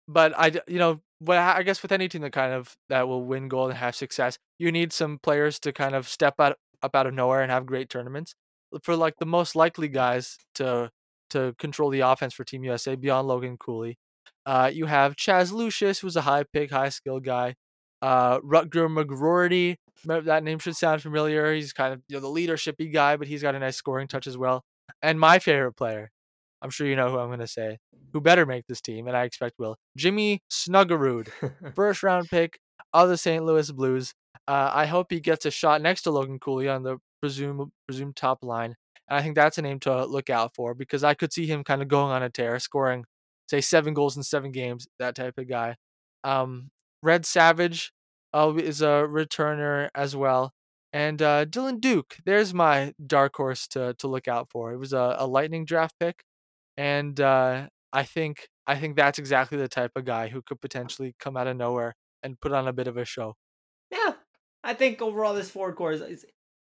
but I, you know, what I guess with any team that kind of that will win gold and have success, you need some players to kind of step out up out of nowhere and have great tournaments. For like the most likely guys to to control the offense for Team USA beyond Logan Cooley, uh, you have Chaz Lucius, who's a high pick, high skill guy. Uh, Rutger McGroarty, that name should sound familiar. He's kind of you know the leadershipy guy, but he's got a nice scoring touch as well. And my favorite player, I'm sure you know who I'm going to say, who better make this team, and I expect will. Jimmy Snuggerud, first round pick of the St. Louis Blues. Uh, I hope he gets a shot next to Logan Cooley on the presumed presumed top line. And I think that's a name to look out for because I could see him kind of going on a tear, scoring, say, seven goals in seven games, that type of guy. Um, Red Savage uh, is a returner as well. And uh, Dylan Duke, there's my dark horse to, to look out for. It was a, a lightning draft pick and uh, I think I think that's exactly the type of guy who could potentially come out of nowhere and put on a bit of a show. Yeah, I think overall this forward core is is,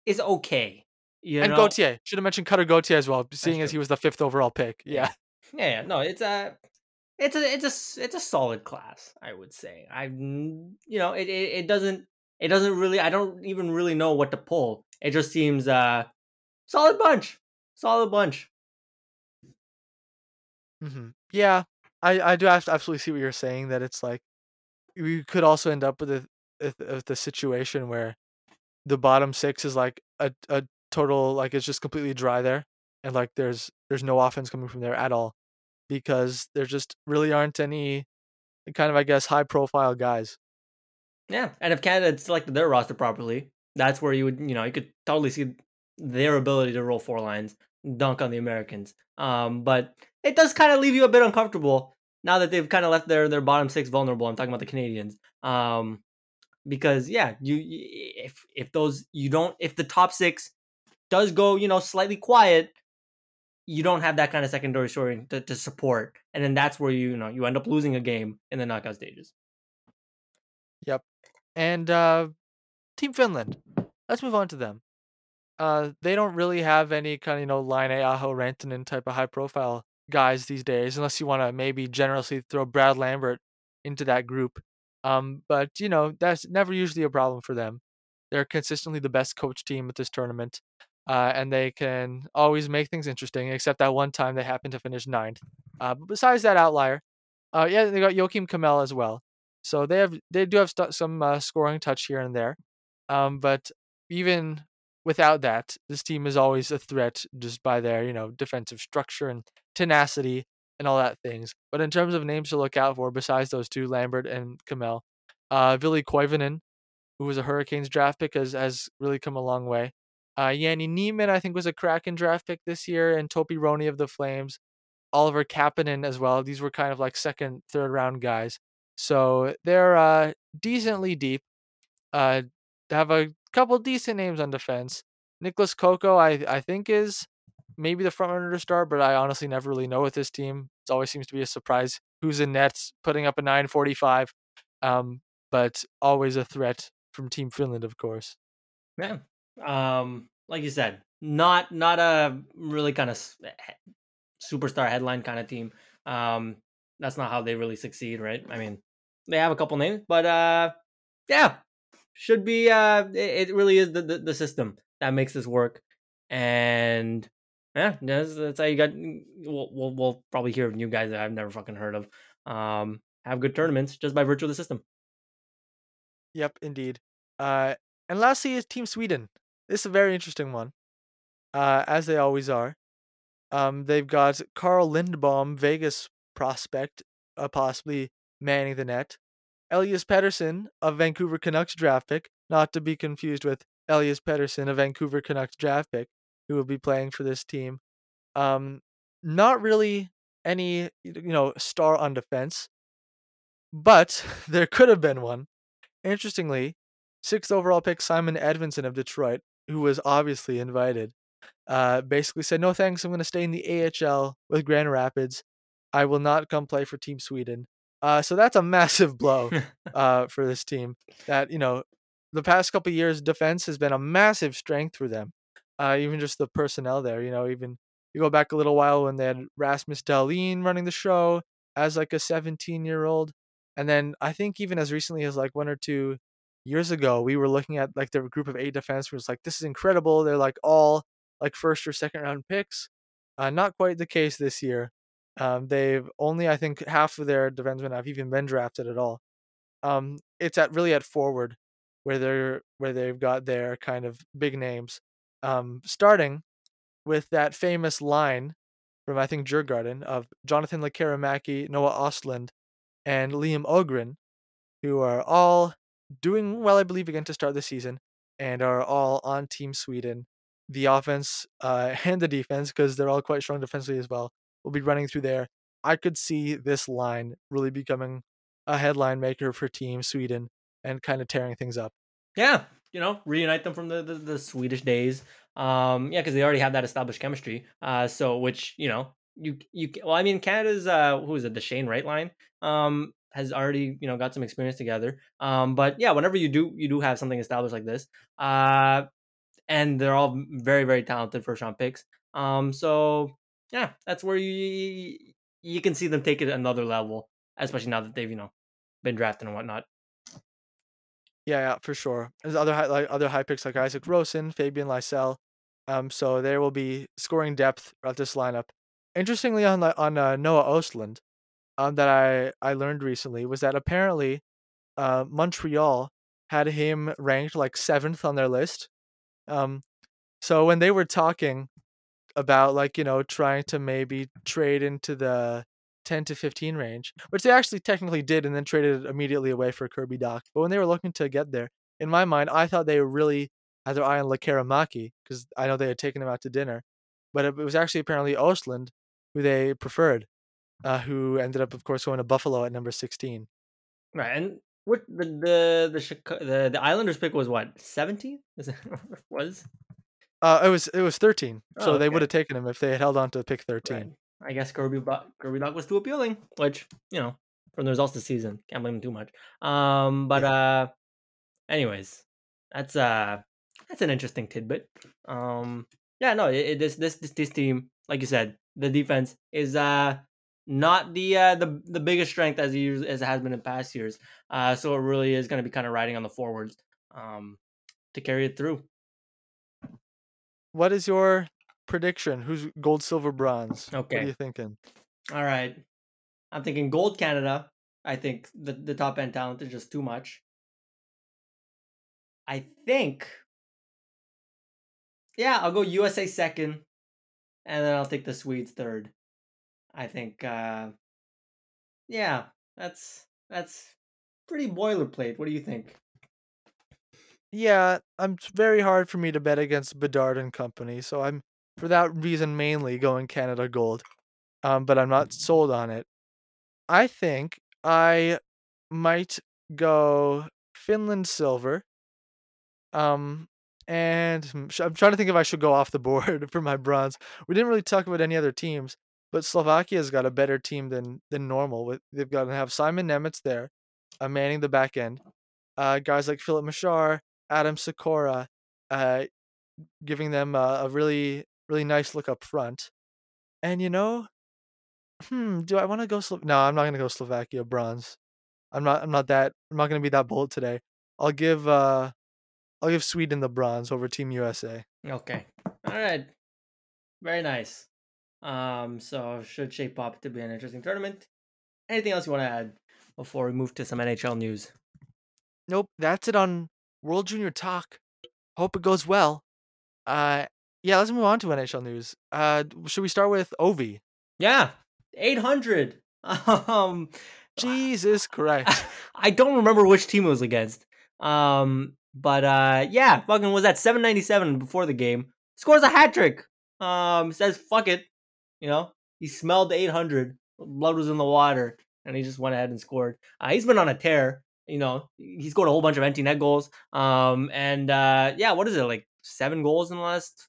is okay. You and know? Gauthier should have mentioned Cutter Gauthier as well, seeing as he was the fifth overall pick. Yeah. yeah, yeah, no, it's a it's a it's a it's a solid class, I would say. I you know it, it it doesn't it doesn't really I don't even really know what to pull. It just seems uh solid bunch, solid bunch. Mm-hmm. Yeah, I I do absolutely see what you're saying. That it's like we could also end up with a with the situation where the bottom six is like a a total like it's just completely dry there, and like there's there's no offense coming from there at all, because there just really aren't any kind of I guess high profile guys. Yeah, and if Canada selected their roster properly, that's where you would you know you could totally see their ability to roll four lines, dunk on the Americans. Um, but it does kind of leave you a bit uncomfortable now that they've kind of left their their bottom six vulnerable. I'm talking about the Canadians. Um, because yeah, you if if those you don't if the top six does go you know slightly quiet, you don't have that kind of secondary story to, to support, and then that's where you, you know you end up losing a game in the knockout stages. Yep, and uh, Team Finland. Let's move on to them. Uh, they don't really have any kind of you know Laine Aho Rantanen type of high profile guys these days, unless you want to maybe generously throw Brad Lambert into that group. Um, but you know that's never usually a problem for them. They're consistently the best coach team at this tournament, uh, and they can always make things interesting. Except that one time they happened to finish ninth. Uh, but besides that outlier, uh, yeah, they got Joakim Kemell as well. So they have they do have st- some uh, scoring touch here and there. Um, but even without that, this team is always a threat just by their, you know, defensive structure and tenacity and all that things. But in terms of names to look out for, besides those two, Lambert and Kemell, uh, Ville Koivunen, who was a Hurricanes draft pick, has, has really come a long way. Uh, Jani Nyman, I think, was a Kraken draft pick this year, and Topi Rönni of the Flames, Oliver Kapanen as well. These were kind of like second, third round guys. So they're uh, decently deep. Uh, have a couple decent names on defense. Nicholas Kokko, I I think is maybe the front runner to start, but I honestly never really know with this team. It always seems to be a surprise who's in nets, putting up a 945. Um, but always a threat from Team Finland, of course. Yeah. Um, like you said, not not a really kind of superstar headline kind of team. Um, that's not how they really succeed, right? I mean, they have a couple names, but uh, yeah, should be uh it, really is the, the, the system that makes this work. And yeah that's, that's how you got mm, we'll, we'll, we'll probably hear of new guys that i've never fucking heard of. Um have good tournaments just by virtue of the system. Yep indeed. Uh and lastly is team sweden. This is a very interesting one uh as they always are. Um, they've got Carl Lindbom, Vegas prospect, uh, possibly manning the net. Elias Pettersson, a Vancouver Canucks draft pick, not to be confused with Elias Pettersson, a Vancouver Canucks draft pick, who will be playing for this team. Um, not really any, you know, star on defense, but there could have been one. Interestingly, sixth overall pick Simon Edvinsson of Detroit, who was obviously invited, uh, basically said, "No thanks. I'm going to stay in the AHL with Grand Rapids. I will not come play for Team Sweden." Uh, so that's a massive blow uh, for this team. That you know, the past couple years, defense has been a massive strength for them. Uh, even just the personnel there. You know, even you go back a little while when they had Rasmus Dahlin running the show as like a 17 year old, and then I think even as recently as like one or two years ago, we were looking at like their group of eight defensemen. Was like, this is incredible. They're like all like first or second round picks. Uh, not quite the case this year. Um, they've only, I think, half of their defensemen have even been drafted at all. Um, it's at really at forward where they're where they've got their kind of big names. Um, starting with that famous line from I think Djurgården of Jonathan Lekkerimäki, Noah Ostlund, and Liam Öhgren, who are all doing well, I believe, again to start the season, and are all on Team Sweden. The offense uh, and the defense, because they're all quite strong defensively as well, will be running through there. I could see this line really becoming a headline maker for Team Sweden and kind of tearing things up. Yeah, you know, reunite them from the the, the Swedish days. Um, yeah, because they already have that established chemistry. Uh, so which you know you you well, I mean, Canada's uh, who is it, the Shane Wright line, um, has already you know got some experience together. Um, but yeah, whenever you do you do have something established like this, uh, and they're all very very talented first round picks. Um, so yeah, that's where you you can see them take it another level, especially now that they've you know been drafted and whatnot. Yeah, yeah, for sure. There's other high, like other high picks like Isak Rosén, Fabian Lysell. Um, so there will be scoring depth throughout this lineup. Interestingly, on on uh, Noah Ostlund, um, that I I learned recently was that apparently, uh, Montreal had him ranked like seventh on their list. Um, so when they were talking about like you know trying to maybe trade into the 10 to 15 range, which they actually technically did and then traded it immediately away for Kirby Dach. But when they were looking to get there, in my mind, I thought they really had their eye on Lekkerimaki because I know they had taken him out to dinner. But it was actually apparently Ostlund who they preferred, uh, who ended up, of course, going to Buffalo at number 16. Right. And what the the the the, the Islanders pick was what 17 was uh, it was it was 13. Oh, so okay. they would have taken him if they had held on to pick 13. Right. I guess Kirby Kirby Dach was too appealing, which you know from the results this season can't blame him too much. Um, but uh, anyways, that's uh that's an interesting tidbit. Um, yeah, no, it, it, this this this this team, like you said, the defense is uh not the uh, the the biggest strength as it, as it has been in past years. Uh, so it really is going to be kind of riding on the forwards um, to carry it through. What is your prediction? Who's gold, silver, bronze? Okay. What are you thinking? All right. I'm thinking gold Canada. I think the, the top end talent is just too much. I think, yeah, I'll go USA second, and then I'll take the Swedes third. I think, uh, yeah, that's that's pretty boilerplate. What do you think? Yeah, I'm it's very hard for me to bet against Bedard and company, so I'm for that reason mainly going Canada Gold. Um, but I'm not sold on it. I think I might go Finland Silver. Um, and I'm trying to think if I should go off the board for my bronze. We didn't really talk about any other teams, but Slovakia's got a better team than than normal. With they've got to have Simon Nemec there, uh, manning the back end. Uh, guys like Filip Mesar, Adam Sykora, uh, giving them a, a really really nice look up front. And you know, hmm, do I want to go? Slo- no, I'm not gonna go Slovakia bronze. I'm not. I'm not that. I'm not gonna be that bold today. I'll give. uh I'll give Sweden the bronze over Team USA. Okay. All right. Very nice. Um. So should shape up to be an interesting tournament. Anything else you want to add before we move to some NHL news? Nope. That's it on World Junior Talk. Hope it goes well. Uh, Yeah, let's move on to NHL news. Uh, should we start with Ovi? Yeah, eight hundred. Um, Jesus Christ. I don't remember which team it was against. Um, but uh, yeah, fucking was at seven ninety seven before the game. Scores a hat trick. Um, says fuck it. You know, he smelled the eight hundred. Blood was in the water, and he just went ahead and scored. Uh, he's been on a tear. You know, he scored a whole bunch of empty net goals. Um, and uh, yeah, what is it like seven goals in the last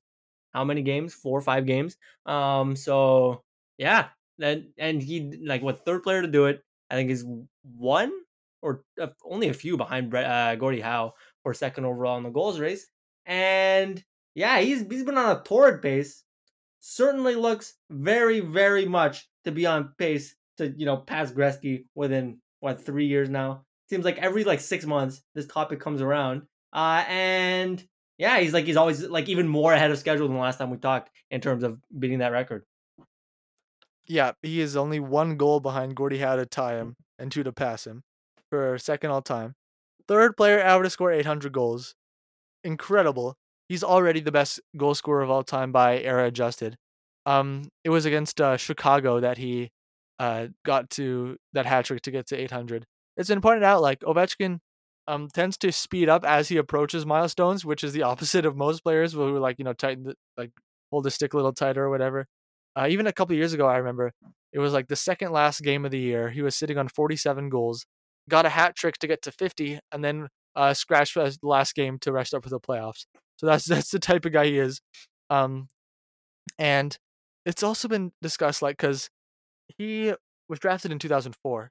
how many games? Four or five games. Um, so yeah, and and he like what third player to do it. I think is one or uh, only a few behind uh, Gordie Howe for second overall in the goals race. And yeah, he's he's been on a torrid pace. Certainly looks very very much to be on pace to you know pass Gretzky within what three years now. Seems like every like six months this topic comes around. Uh, and yeah, he's like he's always like even more ahead of schedule than the last time we talked in terms of beating that record. Yeah, he is only one goal behind Gordie Howe to tie him and two to pass him for second all time. Third player ever to score 800 goals. Incredible. He's already the best goal scorer of all time by era adjusted. Um, it was against uh, Chicago that he uh, got to that hat trick to get to 800. It's been pointed out like Ovechkin um, tends to speed up as he approaches milestones, which is the opposite of most players who like you know tighten the, like hold the stick a little tighter or whatever. Uh, even a couple years ago, I remember it was like the second last game of the year. He was sitting on 47 goals, got a hat trick to get to 50, and then uh, scratched the last game to rest up for the playoffs. So that's that's the type of guy he is. Um, and it's also been discussed like because he was drafted in 2004,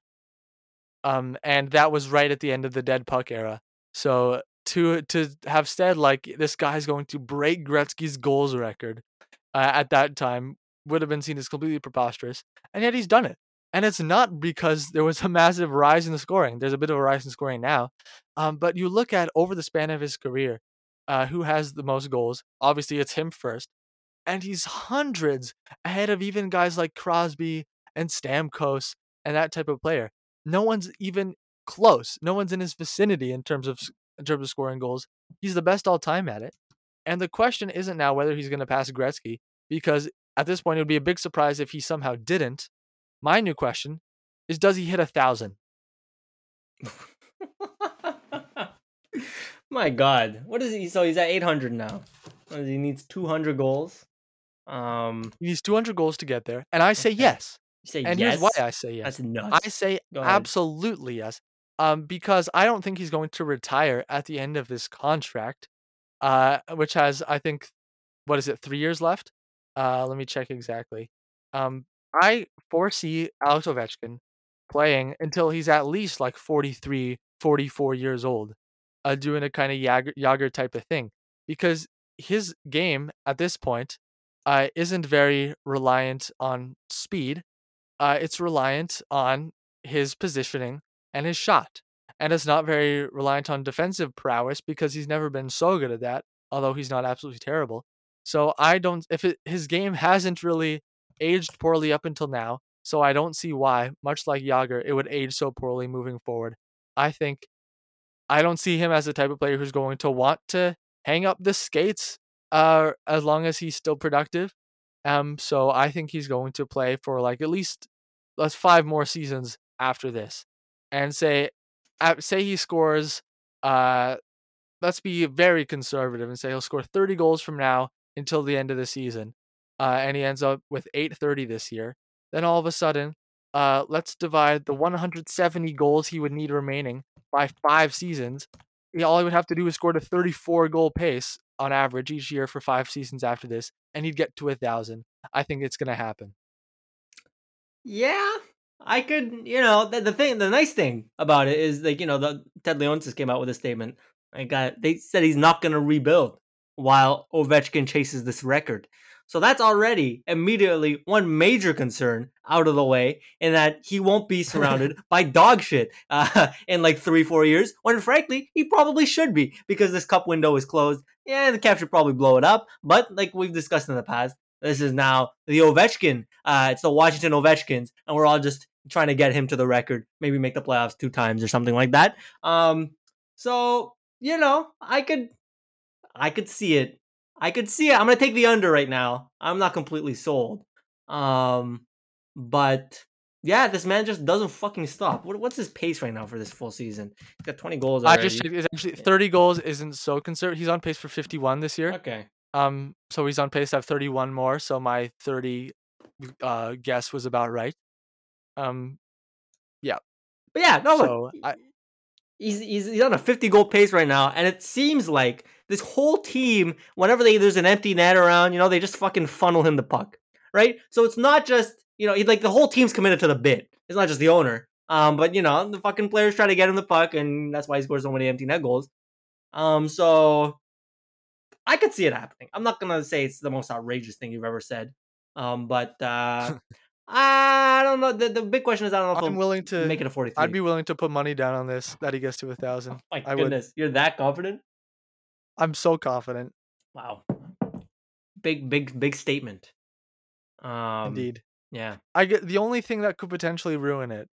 um, and that was right at the end of the dead puck era. So to to have said like this guy's going to break Gretzky's goals record uh, at that time would have been seen as completely preposterous, and yet he's done it. And it's not because there was a massive rise in the scoring. There's a bit of a rise in scoring now, um, but you look at over the span of his career, uh, who has the most goals? Obviously, it's him first, and he's hundreds ahead of even guys like Crosby and Stamkos and that type of player. No one's even close. No one's in his vicinity in terms of in terms of scoring goals. He's the best all time at it. And the question isn't now whether he's going to pass Gretzky because at this point, it would be a big surprise if he somehow didn't. My new question is Does he hit a thousand? My God. What is he? So he's at 800 now. He needs 200 goals. Um, he needs 200 goals to get there. And I say okay. yes. You say and yes? here's why I say yes. That's nuts. I say absolutely yes. Um, because I don't think he's going to retire at the end of this contract, uh, which has, I think, what is it, three years left? Uh, let me check exactly. Um, I foresee Alex Ovechkin playing until he's at least like 43, 44 years old, uh, doing a kind of Jagr type of thing. Because his game at this point uh, isn't very reliant on speed. Uh, it's reliant on his positioning and his shot. And it's not very reliant on defensive prowess because he's never been so good at that, although he's not absolutely terrible. So I don't if it, his game hasn't really aged poorly up until now, so I don't see why, much like Jagr, it would age so poorly moving forward. I think I don't see him as the type of player who's going to want to hang up the skates uh as long as he's still productive. Um so I think he's going to play for like at least let's five more seasons after this. And say say he scores uh let's be very conservative and say he'll score 30 goals from now until the end of the season, uh, and he ends up with 830 this year, then all of a sudden, uh, let's divide the 170 goals he would need remaining by five seasons. All he would have to do is score a 34 goal pace on average each year for five seasons after this, and he'd get to a thousand. I think it's gonna happen. Yeah, I could. You know, the, the thing, the nice thing about it is like you know, the Ted Leonsis came out with a statement. I got they said he's not gonna rebuild while Ovechkin chases this record. So that's already immediately one major concern out of the way, in that he won't be surrounded by dog shit uh, in like three, four years. When frankly, he probably should be because this cup window is closed. Yeah, the cap should probably blow it up. But like we've discussed in the past, this is now the Ovechkin. Uh, it's the Washington Ovechkins, and we're all just trying to get him to the record, maybe make the playoffs two times or something like that. Um, so you know, I could I could see it. I could see it. I'm gonna take the under right now. I'm not completely sold. Um, but yeah, this man just doesn't fucking stop. What, what's his pace right now for this full season? He's got 20 goals I just. It's actually 30 goals isn't so conservative. He's on pace for 51 this year. okay. Um, so he's on pace to have 31 more. So my 30 uh guess was about right. Um, yeah. But yeah, no, So, look, I- he's, he's he's on a 50 goal pace right now, and it seems like this whole team, whenever they there's an empty net around, you know, they just fucking funnel him the puck, right? So it's not just you know, he, like the whole team's committed to the bit. It's not just the owner. Um, but you know, the fucking players try to get him the puck, and that's why he scores so many empty net goals. Um, so I could see it happening. I'm not gonna say it's the most outrageous thing you've ever said. Um, but uh, I don't know. The, the big question is, I don't know if I'm willing to. make it a 43. I'd be willing to put money down on this that he gets to a thousand. Oh my I would. goodness, you're that confident? I'm so confident. Wow. Big, big, big statement. Um, Indeed. Yeah. I get the only thing that could potentially ruin it.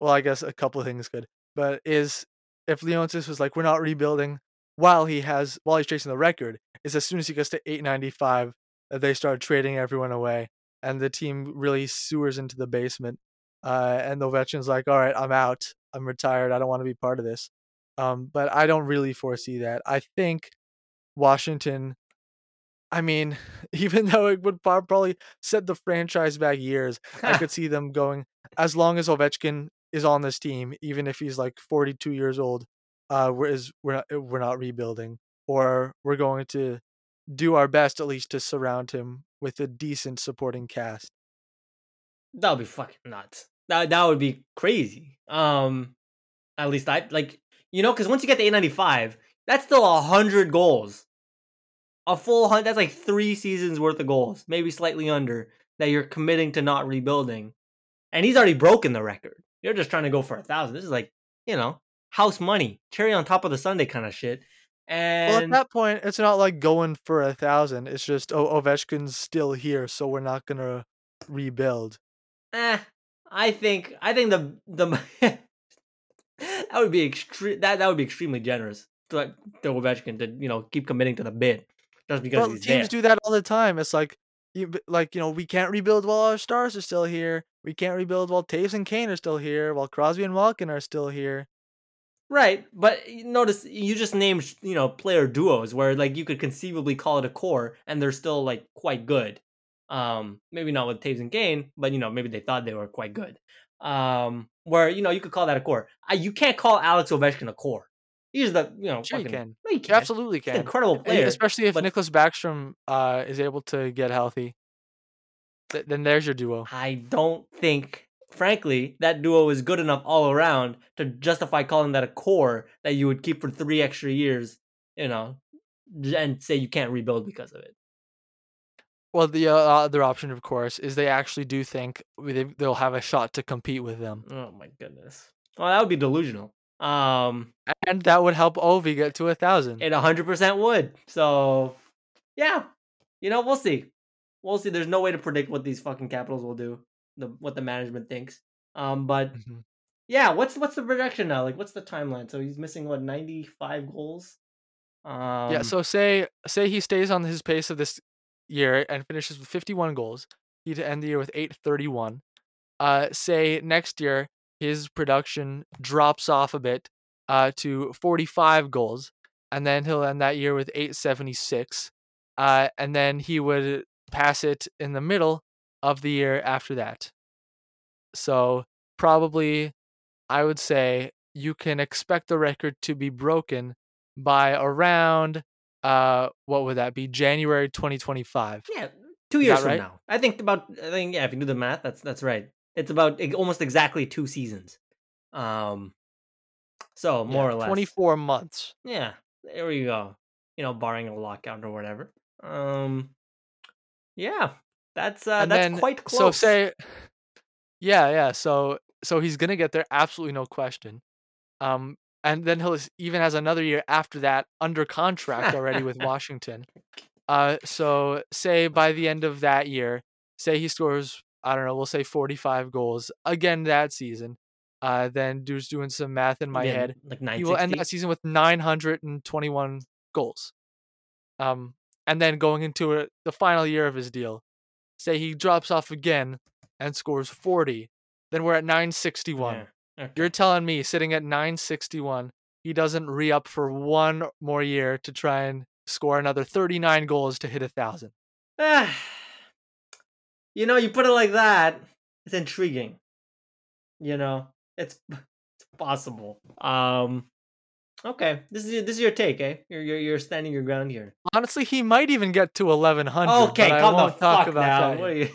Well, I guess a couple of things could, but is if Leonsis was like, "We're not rebuilding," while he has while he's chasing the record, is as soon as he gets to 895 that they start trading everyone away, and the team really sewers into the basement. Uh, and Ovechkin's like, "All right, I'm out. I'm retired. I don't want to be part of this." Um, but I don't really foresee that. I think Washington. I mean, even though it would probably set the franchise back years, I could see them going as long as Ovechkin is on this team, even if he's like 42 years old. Uh, we're is we're not we're not rebuilding, or we're going to do our best at least to surround him with a decent supporting cast. that would be fucking nuts. That that would be crazy. Um, at least I like you know because once you get to 895, that's still a hundred goals. A full hundred. That's like three seasons worth of goals, maybe slightly under that you're committing to not rebuilding, and he's already broken the record. You're just trying to go for a thousand. This is like you know house money, cherry on top of the sundae kind of shit. And Well, at that point, it's not like going for a thousand. It's just oh, Ovechkin's still here, so we're not gonna rebuild. Eh, I think I think the the that would be extreme. That that would be extremely generous like to Ovechkin to you know keep committing to the bid just because But he's teams there. do that all the time. It's like you like you know we can't rebuild while our stars are still here. We can't rebuild while Toews and Kane are still here. While Crosby and Malkin are still here. Right, but notice you just named you know player duos where like you could conceivably call it a core and they're still like quite good. Um, maybe not with Toews and Kane, but you know maybe they thought they were quite good. Um, where you know you could call that a core. I, you can't call Alex Ovechkin a core. He's the you know Sure you fucking, can. No, you You can't. absolutely can. incredible player. Especially if but- Nicklas Backstrom uh, is able to get healthy. Th- then there's your duo. I don't think, frankly, that duo is good enough all around to justify calling that a core that you would keep for three extra years, you know, and say you can't rebuild because of it. Well, the uh, other option, of course, is they actually do think they- they'll have a shot to compete with them, Oh my goodness. Well, that would be delusional. Um, and that would help Ovi get to a thousand. it 100% would. So, yeah, you know, we'll see. We'll see. There's no way to predict what these fucking Capitals will do, the what the management thinks. Um, but Mhm. yeah, what's what's the projection now? Like, what's the timeline? So he's missing what 95 goals. Um, yeah. So say say he stays on his pace of this year and finishes with 51 goals. He'd end the year with 831. Uh, say next year his production drops off a bit uh, to 45 goals, and then he'll end that year with 876. Uh, and then he would pass it in the middle of the year after that. So probably, I would say you can expect the record to be broken by around uh what would that be January 2025 yeah, two years from right? now. I think about. I think yeah, if you do the math, that's that's right. It's about almost exactly two seasons. Um, so more Yeah, or less 24 months Yeah, there we go. You know, barring a lockout or whatever. Um, yeah, that's uh, and that's then quite close. so say yeah yeah so so he's gonna get there absolutely no question um and then he'll even has another year after that under contract already with washington uh so say by the end of that year say he scores i don't know we'll say 45 goals again that season uh then just doing some math in my Yeah, head like he will end that season with 921 goals um and then going into it, the final year of his deal, say he drops off again and scores 40, then we're at 961. Yeah. Okay. You're telling me sitting at 961, he doesn't re up for one more year to try and score another 39 goals to hit a thousand. You know, you put it like that, it's intriguing. You know, it's it's possible. Um, okay, this is your, this is your take, eh? You're you're you're standing your ground here. Honestly, he might even get to 1100. Okay, but I won't talk fuck about now. that. What are you?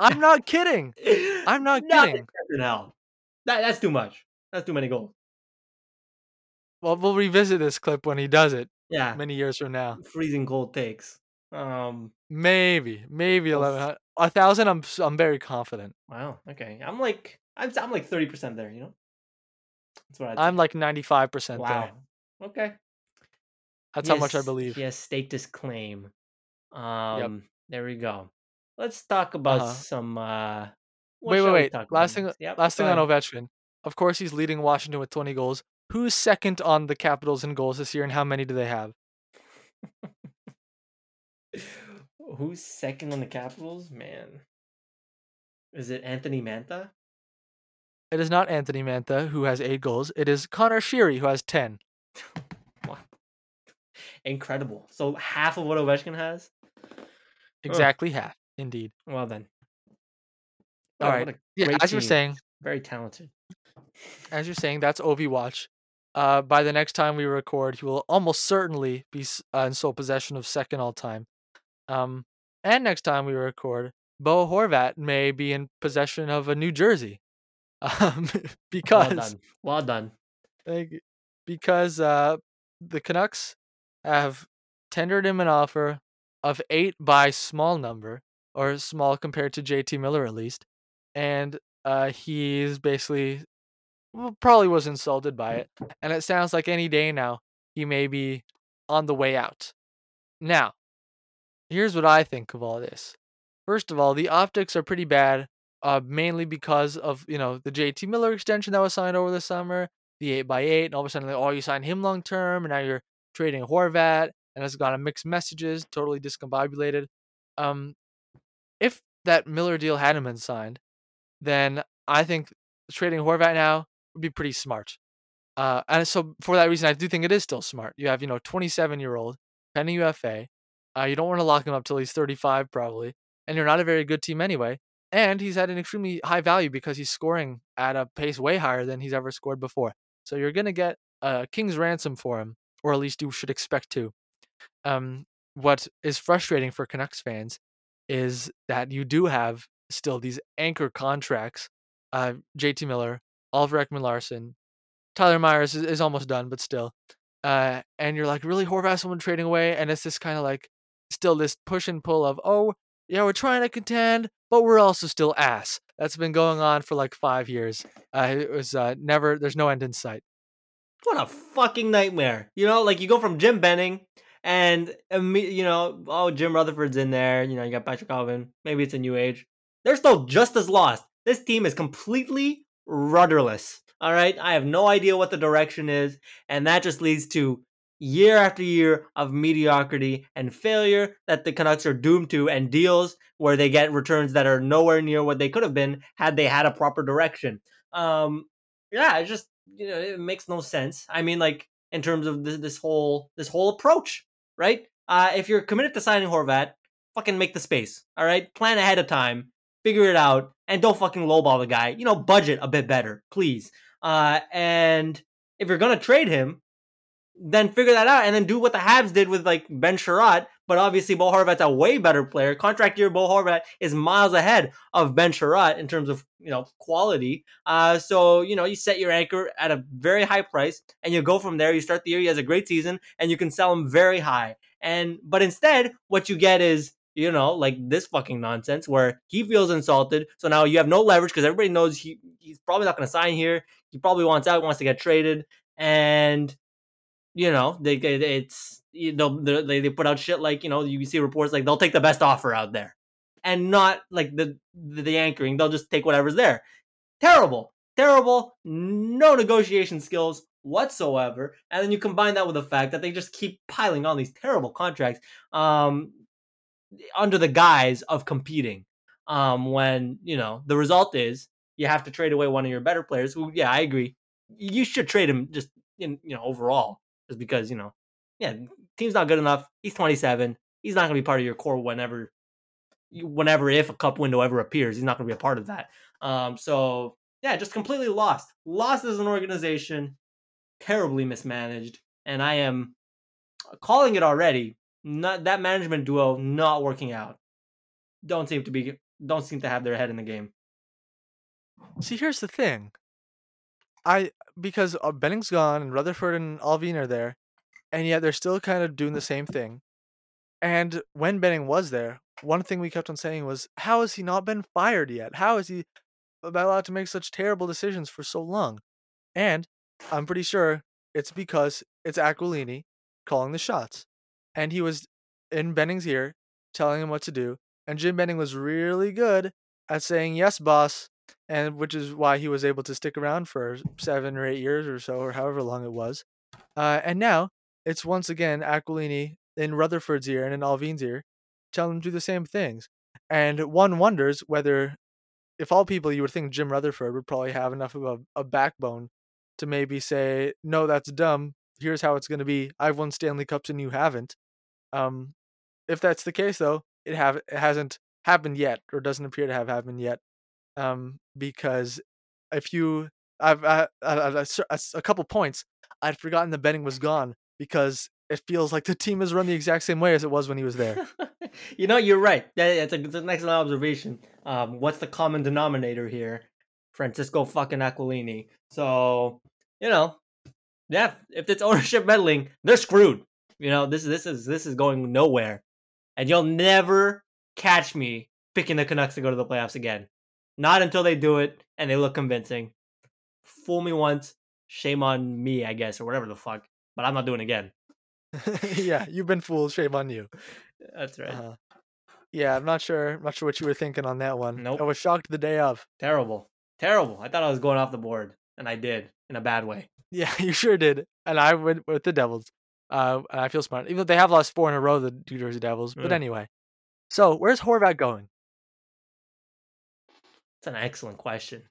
I'm not kidding. I'm not kidding. That that's too much. That's too many goals. Well, we'll revisit this clip when he does it Yeah, many years from now. freezing cold takes. Um, Maybe, maybe 1100. A thousand, I'm I'm very confident. wow. Okay, I'm like I'm I'm like thirty percent there. You know, that's what I'd I'm say. like 95% wow. there. Okay. That's how much I believe. He has staked his claim. Um, there we go. Let's talk about Uh-huh. some. uh Wait, wait, wait. Last thing. Yep, last thing on. Ovechkin. Of course, he's leading Washington with 20 goals. Who's second on the Capitals in goals this year, and how many do they have? Who's second on the Capitals? Man, is it Anthony Mantha? It is not Anthony Mantha who has eight goals. It is Connor Sheary who has 10. Wow. Incredible. So half of what Ovechkin has. Exactly half, indeed. Well then. All Wow, right. Yeah, as you're saying, very talented. as you're saying, that's Ovi Watch. Uh, by the next time we record, he will almost certainly be uh, in sole possession of second all time. Um, and next time we record, Bo Horvat may be in possession of a New Jersey. Um, Well because done. Well done. like, because uh, the Canucks have tendered him an offer of eight by small number or small compared to JT Miller at least, and uh, he's basically well, probably was insulted by it, and it sounds like any day now he may be on the way out. Now, here's what I think of all this. First of all, the optics are pretty bad, uh, mainly because of you know the JT Miller extension that was signed over the summer, the eight by eight, and all of a sudden, like, oh, you signed him long term, and now you're trading Horvat, and it's got a mixed messages, totally discombobulated. Um, if that Miller deal hadn't been signed, then I think trading Horvat now would be pretty smart. Uh, and so for that reason, I do think it is still smart. You have you know 27 year old pending UFA. Uh, you don't want to lock him up till he's 35 probably, and you're not a very good team anyway. And he's at an extremely high value because he's scoring at a pace way higher than he's ever scored before. So you're gonna get a king's ransom for him, or at least you should expect to. Um, what is frustrating for Canucks fans is that you do have still these anchor contracts. Uh, JT Miller, Oliver Ekman-Larsson, Tyler Myers is, is almost done, but still. Uh, and you're like, really, Horvat, someone trading away, and it's this kind of like still this push and pull of, oh, yeah, we're trying to contend, but we're also still ass. That's been going on for like five years. Uh, it was uh, never. There's no end in sight. What a fucking nightmare. You know, like you go from Jim Benning and you know, oh Jim Rutherford's in there, you know, you got Patrik Allvin. Maybe it's a new age. They're still just as lost. This team is completely rudderless. All right? I have no idea what the direction is, and that just leads to year after year of mediocrity and failure that the Canucks are doomed to and deals where they get returns that are nowhere near what they could have been had they had a proper direction. Um yeah, it just you know it makes no sense. I mean, like in terms of this, this whole this whole approach, right? Uh, if you're committed to signing Horvat, fucking make the space. All right, plan ahead of time, figure it out, and don't fucking lowball the guy. You know, budget a bit better, please. Uh, and if you're gonna trade him, then figure that out and then do what the Habs did with like Ben Sherratt. But obviously, Bo Horvat's a way better player. Contract year, Bo Horvat is miles ahead of Ben Sherratt in terms of you know quality. Uh, so you know you set your anchor at a very high price, and you go from there. You start the year, he has a great season, and you can sell him very high. And but instead, what you get is you know like this fucking nonsense where he feels insulted. So now you have no leverage because everybody knows he he's probably not going to sign here. He probably wants out, wants to get traded, and you know they it's you know they they put out shit like you know you see reports like they'll take the best offer out there and not like the the anchoring they'll just take whatever's there terrible terrible no negotiation skills whatsoever. And then you combine that with the fact that they just keep piling on these terrible contracts um, under the guise of competing. Um, when you know the result is you have to trade away one of your better players. Who, yeah, I agree. You should trade him just in you know overall, just because you know, yeah, team's not good enough. He's 27. He's not going to be part of your core whenever, whenever if a cup window ever appears. He's not going to be a part of that. Um, so yeah, just completely lost. Lost as an organization, terribly mismanaged, and I am calling it already. Not that management duo not working out. Don't seem to be don't seem to have their head in the game. See, here's the thing. I because uh, Benning's gone and Rutherford and Allvin are there, and yet they're still kind of doing the same thing. And when Benning was there, one thing we kept on saying was, "How has he not been fired yet? How is he allowed to make such terrible decisions for so long?" And I'm pretty sure it's because it's Aquilini calling the shots, and he was in Benning's ear, telling him what to do. And Jim Benning was really good at saying, "Yes, boss," and which is why he was able to stick around for seven or eight years or so, or however long it was. Uh, and now it's once again Aquilini in Rutherford's ear and in Allvin's ear, telling them to do the same things. And one wonders whether, if all people, you would think Jim Rutherford would probably have enough of a, a backbone to maybe say, "No, that's dumb. Here's how it's going to be. I've won Stanley Cups and you haven't." Um, if that's the case, though, it have it hasn't happened yet, or doesn't appear to have happened yet um, because if you, I've, I, I, I, a couple points, I'd forgotten the betting was gone because it feels like the team is run the exact same way as it was when he was there. you know, you're right. That's a, that's an excellent observation. Um, what's the common denominator here? Francisco fucking Aquilini. So, you know, yeah, if it's ownership meddling, they're screwed. You know, this this is this is going nowhere, and you'll never catch me picking the Canucks to go to the playoffs again. Not until they do it and they look convincing. Fool me once, shame on me, I guess, or whatever the fuck. But I'm not doing it again. yeah, you've been fooled. Shame on you. That's right. Uh, yeah, I'm not sure. I'm not sure what you were thinking on that one. Nope. I was shocked the day of. Terrible. Terrible. I thought I was going off the board, and I did in a bad way. Yeah, you sure did. And I went with the Devils. Uh, and I feel smart. Even though they have lost four in a row, the New Jersey Devils. But mm. anyway. So, where's Horvat going? That's an excellent question.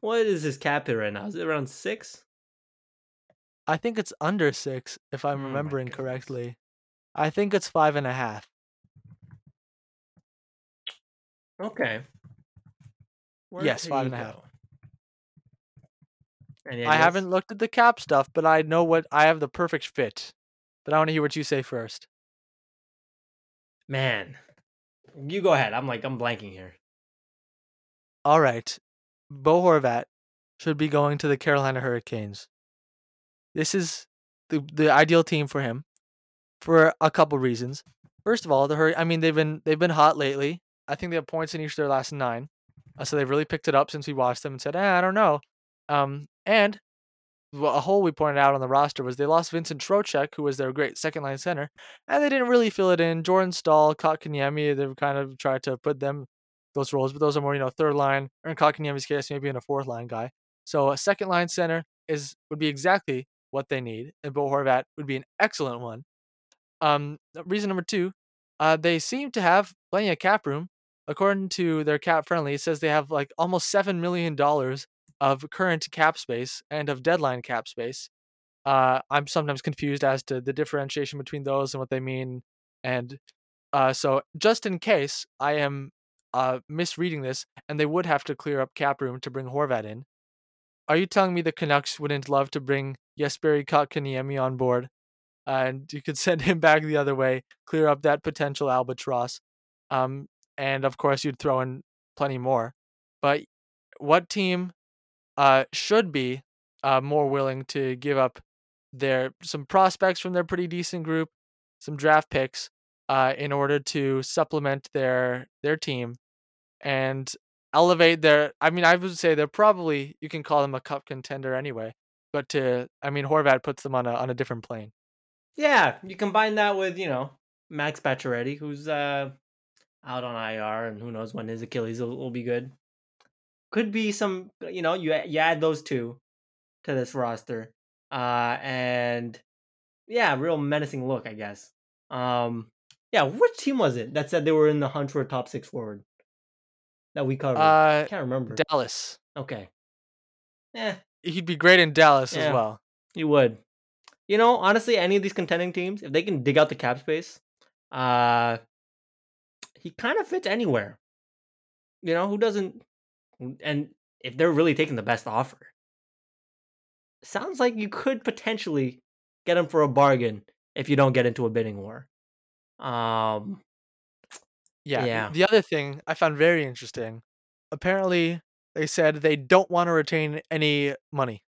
what is his cap hit right now? Is it around six? I think it's under six, if I'm oh remembering correctly. I think it's five and a half. Okay. Where yes, five and a half. I haven't looked at the cap stuff, but I know what I have the perfect fit. But I want to hear what you say first. Man, you go ahead. I'm like I'm blanking here all right, Bo Horvat should be going to the Carolina Hurricanes. This is the the ideal team for him for a couple reasons. First of all, the Hur- I mean they've been they've been hot lately. I think they have points in each of their last nine, uh, so they've really picked it up since we watched them and said, eh, I don't know. Um, and a hole we pointed out on the roster was they lost Vincent Trocheck, who was their great second line center, and they didn't really fill it in. Jordan Staal, Kotkaniemi, they've kind of tried to put them those roles, but those are more, you know, third line, or in Kotkaniemi's case, maybe in a fourth line guy. So a second line center is would be exactly what they need, and Bo Horvat would be an excellent one. Um, reason number two, uh, they seem to have plenty of cap room. According to their cap friendly, it says they have like almost seven million dollars of current cap space and of deadline cap space. Uh, I'm sometimes confused as to the differentiation between those and what they mean. And uh, so, just in case I am uh, misreading this, and they would have to clear up cap room to bring Horvat in. Are you telling me the Canucks wouldn't love to bring Jesperi Kotkaniemi on board, and you could send him back the other way, clear up that potential albatross, um, and of course you'd throw in plenty more. But what team uh, should be uh, more willing to give up their some prospects from their pretty decent group, some draft picks, uh, in order to supplement their their team and elevate their. I mean, I would say they're probably you can call them a cup contender anyway. But to, I mean, Horvat puts them on a on a different plane. Yeah, you combine that with you know Max Pacioretty, who's uh out on IR, and who knows when his Achilles will, will be good. Could be some, you know, you you add those two, to this roster. Uh, and yeah, real menacing look, I guess. Um, yeah, which team was it that said they were in the hunt for a top six forward that we covered? Uh, Can't remember. Dallas. okay. Yeah. He'd be great in Dallas Yeah. as well. He would. You know, honestly, any of these contending teams, if they can dig out the cap space, uh, he kind of fits anywhere. You know, who doesn't? And if they're really taking the best offer, sounds like you could potentially get him for a bargain if you don't get into a bidding war. Um, Yeah. Yeah. The other thing I found very interesting, apparently they said they don't want to retain any money,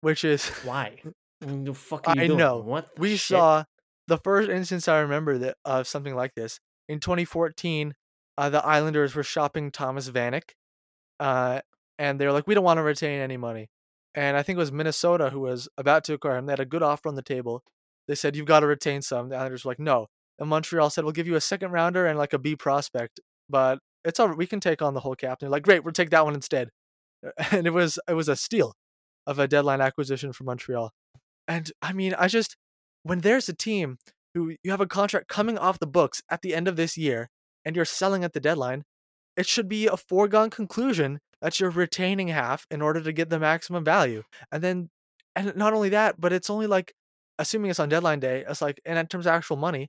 which is why? The fuck I doing? know. What we shit? saw the first instance I remember that of something like this in 2014. Uh, the Islanders were shopping Thomas Vanek, uh, and they're like, "We don't want to retain any money." And I think it was Minnesota who was about to acquire him. They had a good offer on the table. They said, "You've got to retain some." The Islanders were like, "No." And Montreal said, "We'll give you a second rounder and like a B prospect, but it's all we can take on the whole cap." And they're like, "Great, we'll take that one instead." And it was it was a steal of a deadline acquisition for Montreal. And I mean, I just when there's a team who you have a contract coming off the books at the end of this year and you're selling at the deadline, it should be a foregone conclusion that you're retaining half in order to get the maximum value. And then and not only that, but it's only like assuming it's on deadline day, it's like and in terms of actual money,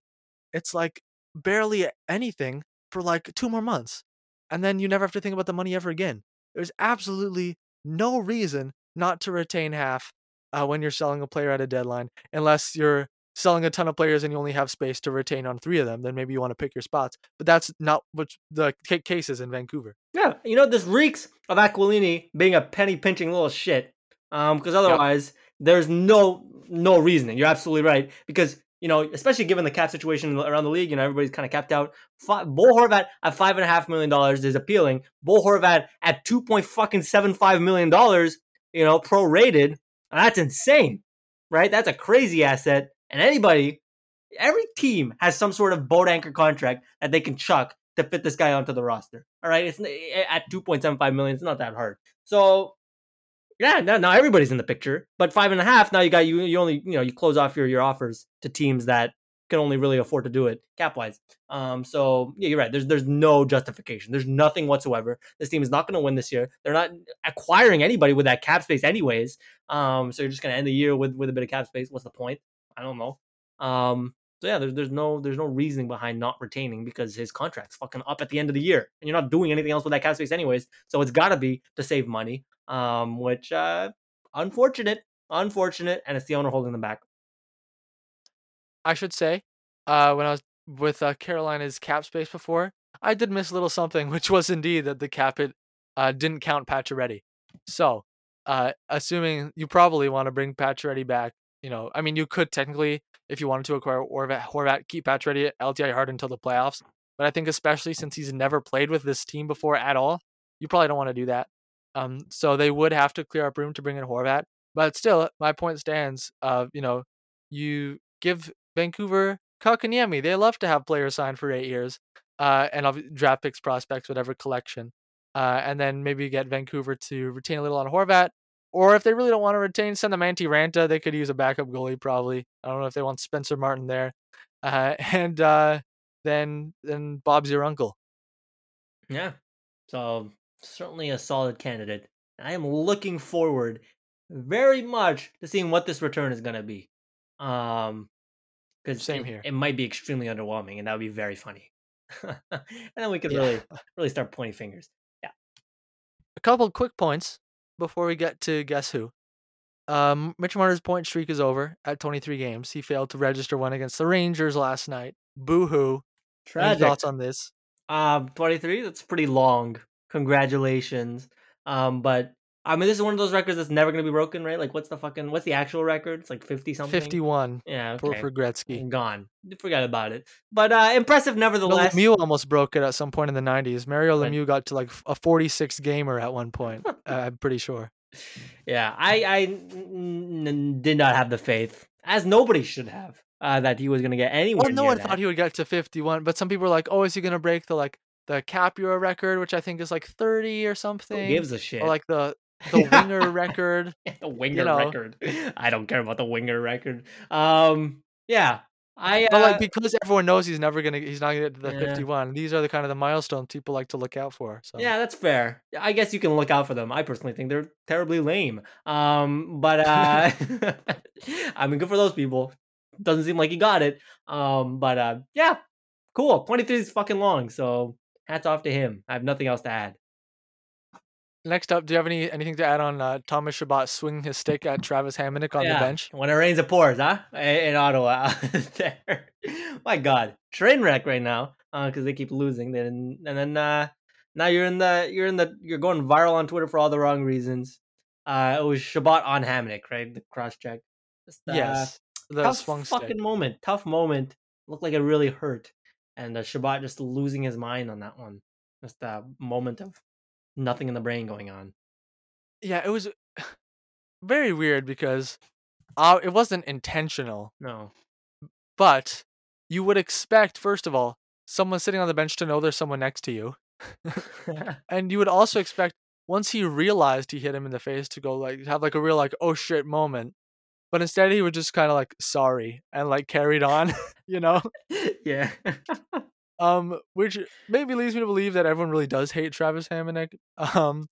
it's like barely anything for like two more months. And then you never have to think about the money ever again. There's absolutely no reason not to retain half uh, when you're selling a player at a deadline, unless you're selling a ton of players and you only have space to retain on three of them. Then maybe you want to pick your spots. But that's not what the ca- case is in Vancouver. Yeah, you know this reeks of Aquilini being a penny pinching little shit. Um, because otherwise there's no no reasoning. You're absolutely right because you know, especially given the cap situation around the league, you know, everybody's kind of capped out. Fi Bo Horvat at five and a half million dollars is appealing. Bo Horvat at two point fucking seven five million dollars, you know, prorated. That's insane, right? That's a crazy asset. And anybody, every team has some sort of boat anchor contract that they can chuck to fit this guy onto the roster. All right, it's at two point seven five million. It's not that hard. So yeah, now, now everybody's in the picture. But five and a half, now you got you you only you know you close off your your offers to teams that can only really afford to do it cap wise. Um, so yeah, you're right. There's there's no justification. There's nothing whatsoever. This team is not going to win this year. They're not acquiring anybody with that cap space anyways. Um, so you're just going to end the year with with a bit of cap space. What's the point? I don't know. Um, so yeah, there's there's no there's no reasoning behind not retaining because his contract's fucking up at the end of the year, and you're not doing anything else with that cap space anyways. So it's got to be to save money. Um, which uh, unfortunate, unfortunate, and it's the owner holding them back. I should say, uh, when I was with uh, Carolina's cap space before, I did miss a little something, which was indeed that the cap it uh, didn't count Pacioretty. So, uh, assuming you probably want to bring Pacioretty back, you know, I mean, you could technically, if you wanted to acquire Horvat, Horvat keep Pacioretty at LTI hard until the playoffs. But I think especially since he's never played with this team before at all, you probably don't want to do that. Um, so they would have to clear up room to bring in Horvat. But still, my point stands. Uh, you know, you give Vancouver Kotkaniemi. They love to have players signed for eight years, uh, and draft picks, prospects, whatever collection. Uh, and then maybe get Vancouver to retain a little on Horvat. Or if they really don't want to retain, send them Antti Raanta. They could use a backup goalie probably. I don't know if they want Spencer Martin there. Uh, and uh, then then Bob's your uncle. Yeah. So certainly a solid candidate. I am looking forward very much to seeing what this return is going to be. Um, because Same it, here. it might be extremely underwhelming, and that would be very funny. and then we could Yeah. really, really start pointing fingers. Yeah. A couple quick points before we get to guess who. Um, Mitch Marner's point streak is over at 23 games. He failed to register one against the Rangers last night. Boo hoo. Any Tragic. thoughts on this? Um, 23, that's pretty long. Congratulations. Um, but I mean, this is one of those records that's never going to be broken, right? Like, what's the fucking, what's the actual record? It's like 50 something. 51 Yeah, for, okay. for Gretzky. Gone. Forgot about it. But uh impressive No, nevertheless. Lemieux almost broke it at some point in the 90s. Mario Right. Lemieux got to like a 46 gamer at one point. uh, I'm pretty sure. Yeah, I I n- n- did not have the faith, as nobody should have, uh, that he was going to get anywhere Well, no one that. thought he would get to 51, but some people were like, "Oh, is he gonna break the like the Capura record, which I think is like 30 or Who something?" gives a shit? or like the the winger record. the winger know. record. I don't care about the winger record. Um, yeah, I. Uh, But like because everyone knows he's never gonna he's not gonna get to the Yeah. 51. These are the kind of the milestones people like to look out for. So yeah, that's fair. I guess you can look out for them. I personally think they're terribly lame. Um, but uh, I mean, good for those people. Doesn't seem like he got it. Um, but uh, yeah, cool. Twenty three is fucking long. So hats off to him. I have nothing else to add. next up, do you have any anything to add on uh, Thomas Chabot swinging his stick at Travis Hamonic on the bench? When it rains, it pours, huh? In Ottawa, there. My God, train wreck right now because they keep losing. Then and then uh, now you're in the you're in the you're going viral on Twitter for all the wrong reasons. Uh, it was Chabot on Hamonic, right? The cross check. Just, uh, yes, the tough swung fucking stick. moment. Tough moment. Looked like it really hurt, and uh, Chabot just losing his mind on that one. Just a moment of nothing in the brain going on. Yeah, it was very weird because uh, it wasn't intentional, No. but you would expect first of all someone sitting on the bench to know there's someone next to you, and you would also expect once he realized he hit him in the face to go like have like a real like oh shit moment. But instead he would just kind of like sorry and like carried on, you know? yeah. Um, which maybe leads me to believe that everyone really does hate Travis Hamonic. Um,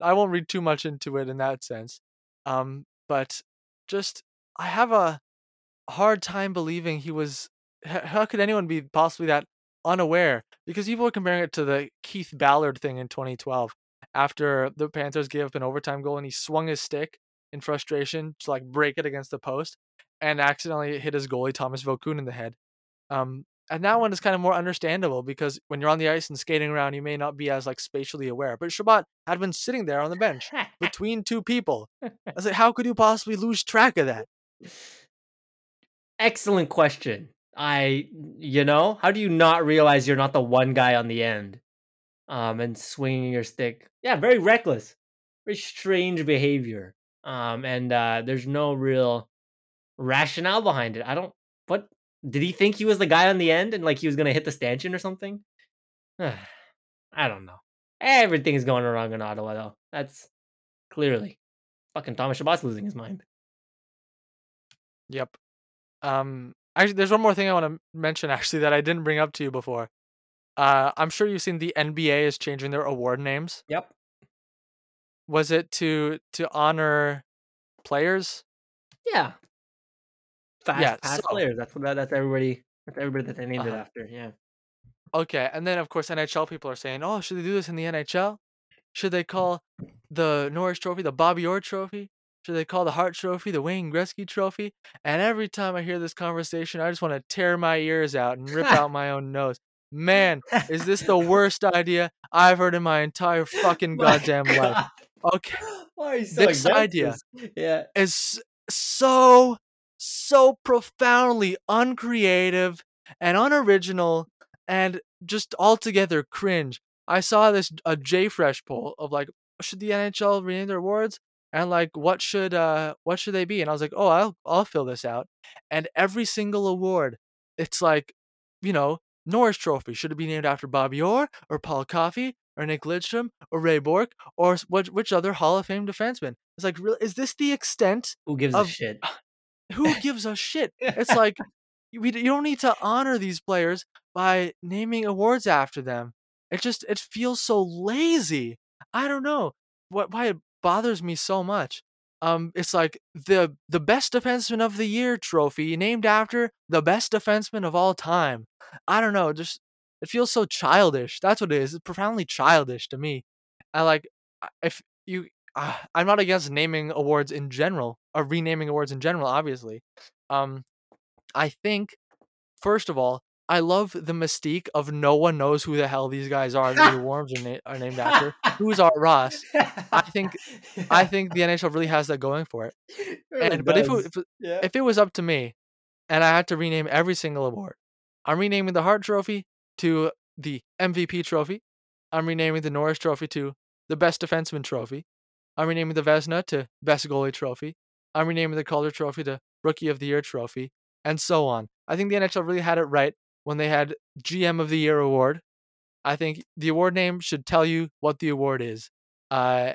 I won't read too much into it in that sense. Um, but just I have a hard time believing he was. How could anyone be possibly that unaware? Because people are comparing it to the Keith Ballard thing in 2012, after the Panthers gave up an overtime goal and he swung his stick in frustration to like break it against the post and accidentally hit his goalie Thomas Vokoun in the head. Um, and that one is kind of more understandable because when you're on the ice and skating around, you may not be as like spatially aware. But Chabot had been sitting there on the bench between two people. I was like, how could you possibly lose track of that? Excellent question. I, you know, how do you not realize you're not the one guy on the end, um, and swinging your stick? Yeah, very reckless, very strange behavior. Um, and uh, there's no real rationale behind it. I don't. What did he think he was the guy on the end and like he was gonna hit the stanchion or something? I don't know. Everything's going wrong in Ottawa though. That's clearly fucking Thomas Chabot's losing his mind. Yep. Um, actually, there's one more thing I want to mention actually that I didn't bring up to you before. Uh, I'm sure you've seen the NBA is changing their award names. Yep. Was it to to honor players? Yeah. Fast Yeah, pass so- players. That's what that's everybody. That's everybody that they named it Uh-huh. after. Yeah. Okay, and then of course NHL people are saying, "Oh, should they do this in the NHL? Should they call the Norris Trophy the Bobby Orr Trophy? Should they call the Hart Trophy the Wayne Gretzky Trophy?" And every time I hear this conversation, I just want to tear my ears out and rip out my own nose. Man, is this the worst idea I've heard in my entire fucking goddamn life? Okay, Why are you so This idea. Yeah. is so so profoundly uncreative and unoriginal and just altogether cringe. I saw this a Fresh poll of like should the NHL rename their awards? And like what should uh what should they be? And I was like oh I'll I'll fill this out. And every single award it's like you know Norris Trophy. Should it be named after Bobby Orr or Paul Coffey or Nick Lidstrom or Ray Bourque or what which other Hall of Fame defenseman it's like really is this the extent Who gives Of- a shit? who gives a shit? It's like you, we, you don't need to honor these players by naming awards after them. It just it feels so lazy. I don't know what why it bothers me so much. Um, it's like the the best defenseman of the year trophy named after the best defenseman of all time. I don't know, just it feels so childish. That's what it is. It's profoundly childish to me. I like if you uh, I'm not against naming awards in general or renaming awards in general, obviously. Um, I think, first of all, I love the mystique of no one knows who the hell these guys are the awards are, na- are named after. Who's Art Ross? I think I think the NHL really has that going for it. And but if it, if, yeah. if it was up to me, and I had to rename every single award, I'm renaming the Hart Trophy to the MVP Trophy. I'm renaming the Norris Trophy to the Best Defenseman Trophy. I'm renaming the Vezina to Best Goalie Trophy. I'm renaming the Calder Trophy to Rookie of the Year Trophy, and so on. I think the NHL really had it right when they had GM of the Year award. I think the award name should tell you what the award is. Uh,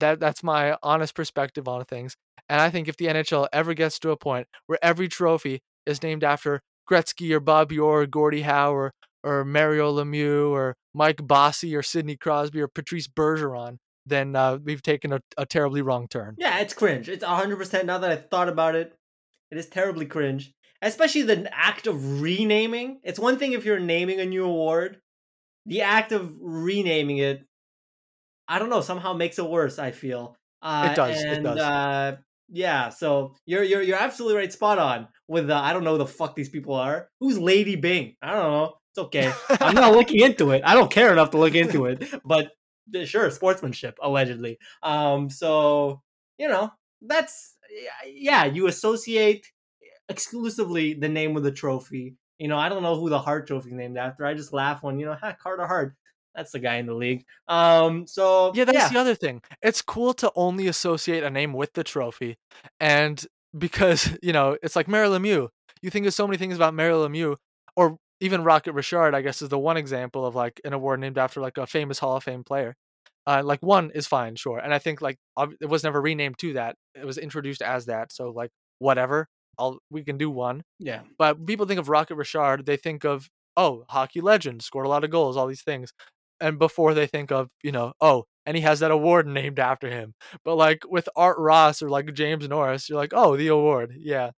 That that's my honest perspective on things. And I think if the NHL ever gets to a point where every trophy is named after Gretzky or Bobby Orr or Gordie Howe or, or Mario Lemieux or Mike Bossy or Sidney Crosby or Patrice Bergeron, then uh, we've taken a, a terribly wrong turn. Yeah, it's cringe. It's 100% now that I thought about it. It is terribly cringe. Especially the act of renaming. It's one thing if you're naming a new award. The act of renaming it, I don't know, somehow makes it worse, I feel. Uh, It does, And, it does. Uh, yeah, so you're you're you're absolutely right, spot on. With the I don't know who the fuck these people are. Who's Lady Byng? I don't know. It's okay. I'm not looking into it. I don't care enough to look into it. But sure, sportsmanship allegedly. Um, so you know that's yeah. You associate exclusively the name of the trophy. You know, I don't know who the Hart Trophy named after. I just laugh when you know, ha, Carter Hart. That's the guy in the league. Um, so Yeah, that's yeah, the other thing. It's cool to only associate a name with the trophy, and because you know it's like Mario Lemieux. You think of so many things about Mario Lemieux, or even Rocket Richard. I guess is the one example of like an award named after like a famous Hall of Fame player. Uh, like one is fine, sure, and I think like it was never renamed to that. It was introduced as that, so like whatever. I'll we can do one. yeah. But people think of Rocket Richard, they think of oh, hockey legend, scored a lot of goals, all these things. And before they think of, you know, oh, and he has that award named after him. But like with Art Ross or like James Norris, you're like, oh, the award. Yeah.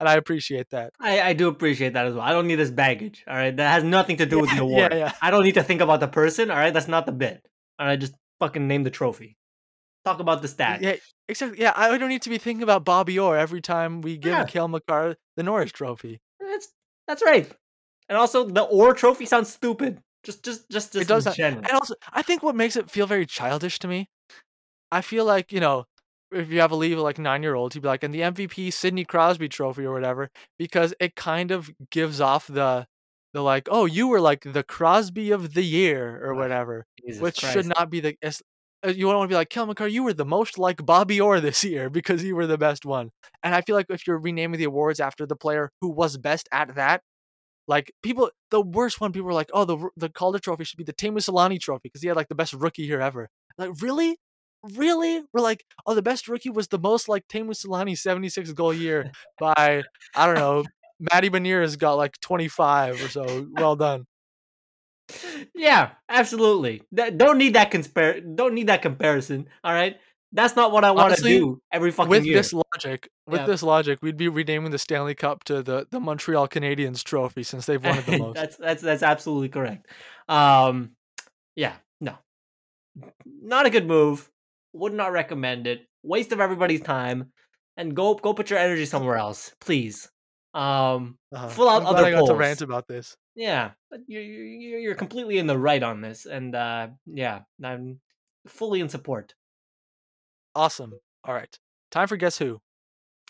And I appreciate that. I, I do appreciate that as well. I don't need this baggage. All right, that has nothing to do with the Yeah, award. yeah. yeah. I don't need to think about the person. All right, that's not the bit. All right, just fucking name the trophy. Talk about the stat. Yeah, exactly. Yeah, I don't need to be thinking about Bobby Orr every time we give Yeah. Cale Makar the Norris trophy. That's that's right. And also, the Orr Trophy sounds stupid. Just, just, just, just it does not, and also I think what makes it feel very childish to me, I feel like you know, if you have a league of like nine year olds, he'd be like, and the MVP Sidney Crosby Trophy or whatever, because it kind of gives off the, the like, oh, you were like the Crosby of the year or whatever, Jesus which Christ. should not be the. uh, You want to be like Cale Makar, you were the most like Bobby Orr this year because you were the best one. And I feel like if you're renaming the awards after the player who was best at that, like people, the worst one, people were like, "Oh, the the Calder Trophy should be the Teemu Selanne Trophy because he had like the best rookie year ever." Like, really, really? We're like, "Oh, the best rookie was the most like Teemu Selanne 76 goal year by I don't know." Matty Beniers got like 25 or so. Well done. yeah, absolutely. Don't need that compar- Don't need that comparison. All right, that's not what I want to do every fucking With year. this logic, with Yeah. this logic, we'd be renaming the Stanley Cup to the the Montreal Canadiens Trophy since they've won it the most. that's that's that's absolutely correct. Um, yeah, no, not a good move. Would not recommend it. Waste of everybody's time. And go go put your energy somewhere else, please. Um, Uh-huh. Full out I'm glad other I got to rant about this. yeah, but you're you're you're completely in the right on this, and uh, yeah, I'm fully in support. Awesome. All right, time for guess who.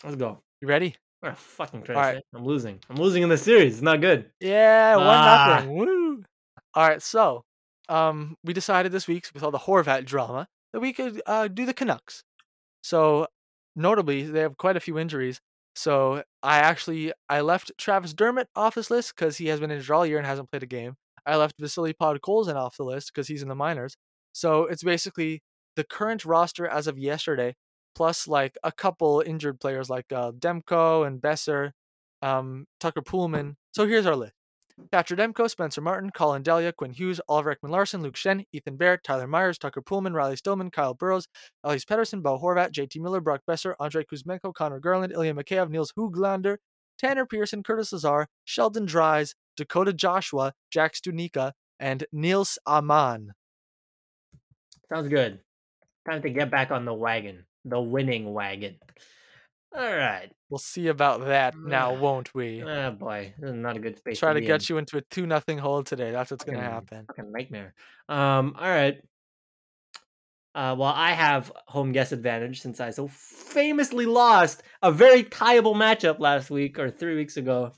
Let's go. You ready? What a fucking All right. trash. I'm losing. I'm losing in this series. It's not good. Yeah, one Ah. nothing. Woo. All right, so um, we decided this week with all the Horvat drama that we could uh, do the Canucks. So notably, they have quite a few injuries. So I actually I left Travis Dermott off this list because he has been injured all year and hasn't played a game. I left Vasily Podkolzin off the list because he's in the minors. So it's basically the current roster as of yesterday, plus like a couple injured players like uh, Demko and Boeser, um, Tucker Poolman. So here's our list. Patrick Demko, Spencer Martin, Collin Delia, Quinn Hughes, Oliver Ekman-Larsson, Luke Schenn, Ethan Bear, Tyler Myers, Tucker Poolman, Riley Stillman, Kyle Burroughs, Elias Pettersson, Bo Horvat, JT Miller, Brock Boeser, Andrei Kuzmenko, Conor Garland, Ilya Mikheyev, Nils Höglander, Tanner Pearson, Curtis Lazar, Sheldon Dries, Dakota Joshua, Jack Studnicka, and Nils Aman. Sounds good. Time to get back on the wagon, the winning wagon. All right. We'll see about that now, won't we? Oh boy, this is not a good space. Try to be get in. you into a 2 nothing hole today. That's what's going to happen. Fucking nightmare. Um. All right. Uh, well, I have home guess advantage since I so famously lost a very tieable matchup last week or three weeks ago.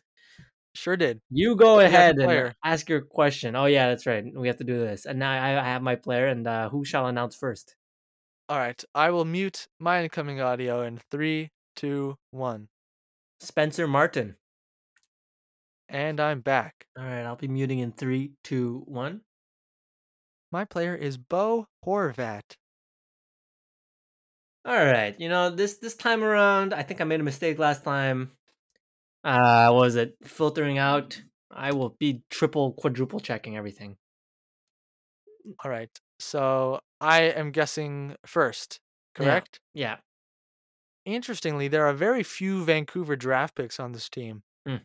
Sure did. You go ahead and ask your question. Oh yeah, that's right. We have to do this. And now I I have my player, and uh, who shall announce first? All right. I will mute my incoming audio in three, two, one. Spencer Martin. And I'm back. All right, I'll be muting in three, two, one. My player is Bo Horvat. All right. You know, this this time around, I think I made a mistake last time. Uh, what was it? Filtering out. I will be triple, quadruple checking everything. All right. So I am guessing first, Yeah. correct? Yeah. Interestingly, there are very few Vancouver draft picks on this team. Hmm.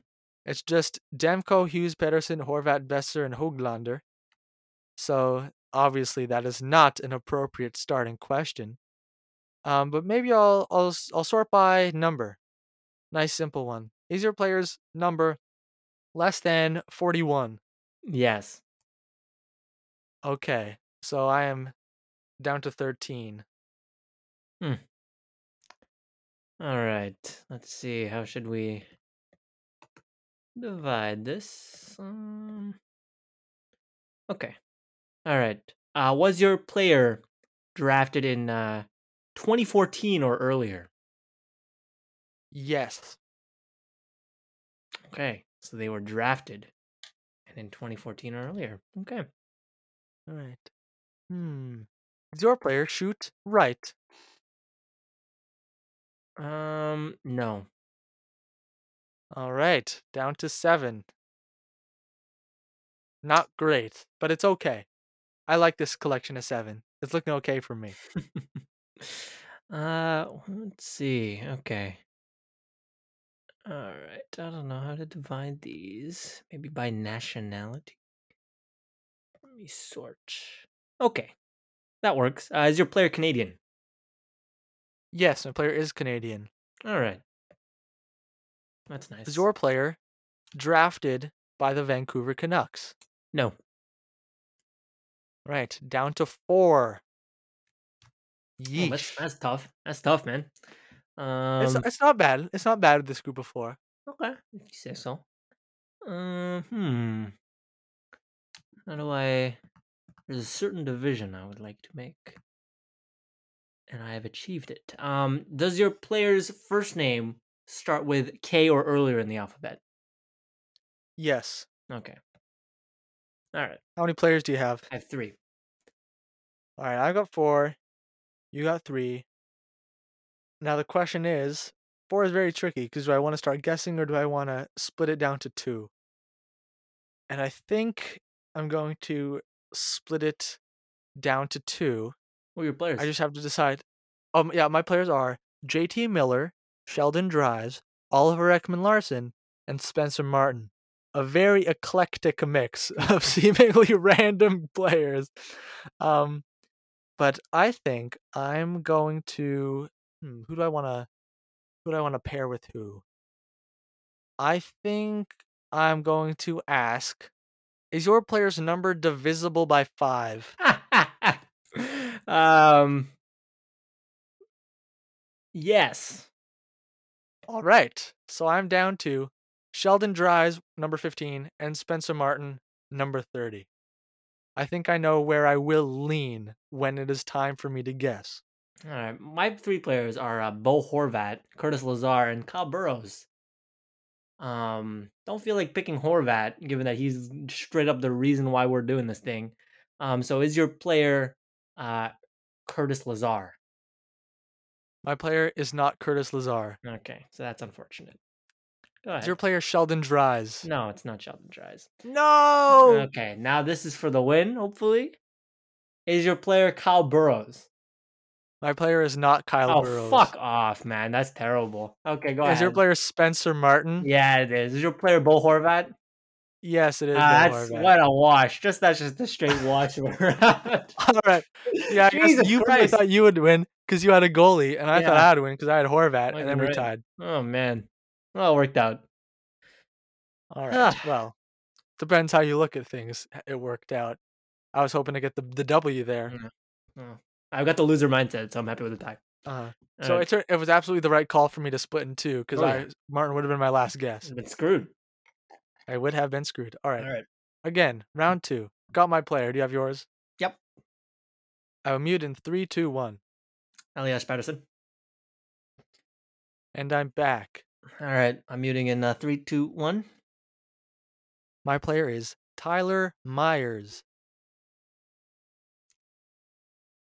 It's just Demko, Hughes, Pettersson, Horvat, Boeser, and Höglander. So obviously that is not an appropriate starting question. Um, but maybe I'll I'll I'll sort by number. Nice simple one. Is your player's number less than forty-one? Yes. Okay, so I am down to thirteen. All right. Let's see. How should we divide this? Um. Okay. All right. Uh, was your player drafted in uh 2014 or earlier? Yes. Okay. So they were drafted and in 2014 or earlier. Okay. All right. Hmm. Does your player shoot right? Um. No. All right, down to seven. Not great, but it's okay. I like this collection of seven. It's looking okay for me. uh. Let's see. Okay. All right. I don't know how to divide these. Maybe by nationality. Let me sort. Okay. That works. Uh, is your player Canadian? Yes, my player is Canadian. All right. That's nice. Is your player drafted by the Vancouver Canucks? no? Right, down to four. Oh, Yeesh. that's that's tough. That's tough, man. Um. it's, it's not bad. It's not bad with this group of four. Okay, if you say so. Um, hmm. How do I? There's a certain division I would like to make, and I have achieved it. Um, does your player's first name start with K or earlier in the alphabet? Yes. Okay. All right, How many players do you have? I have three. All right, I got four. You got three. Now the question is, four is very tricky because do I want to start guessing or do I want to split it down to two? And I think I'm going to split it down to two. What are your players? I just have to decide. Um, yeah, my players are J.T. Miller, Sheldon Dries, Oliver Ekman-Larsson, and Spencer Martin. A very eclectic mix of seemingly random players. Um, but I think I'm going to. Hmm, who do I want to? Who do I want to pair with who? I think I'm going to ask: Is your player's number divisible by five? um. Yes. All right. So I'm down to Sheldon Dries, number 15, and Spencer Martin, number 30. I think I know where I will lean when it is time for me to guess. All right. My three players are uh, Bo Horvat, Curtis Lazar, and Kyle Burroughs. Um, don't feel like picking Horvat, given that he's straight up the reason why we're doing this thing. Um, so is your player uh Curtis Lazar? My player is not Curtis Lazar. Okay, so that's unfortunate. Go ahead. Is your player Sheldon Dries? no, it's not Sheldon Dries. No! Okay, now this is for the win, hopefully. Is your player Kyle Burroughs? My player is not Kyle oh, Burroughs. fuck off, man. That's terrible. Okay, go Is ahead. Is your player Spencer Martin? Yeah, it is. Is your player Bo Horvat? Yes, it is. Ah, that's Horvat. what a wash. Just that's just a straight wash. All right. Yeah, I guess you probably Christ. thought you would win because you had a goalie, and I thought Yeah. I would win because I had Horvat, and then Fucking we right. tied. Oh man. Well, it worked out. All right. Ah. well, depends how you look at things. It worked out. I was hoping to get the the W there. Oh. I've got the loser mindset, so I'm happy with the tie. Uh, All so right. it tur- it was absolutely the right call for me to split in two because Oh, I yeah. Martin would have been my last guess. Been screwed. I would have been screwed. All right. All right. Again, round two. Got my player. Do you have yours? Yep. I will mute in three, two, one, Elias Pettersson. and I'm back. All right. I'm muting in uh, three, two, one. My player is Tyler Myers.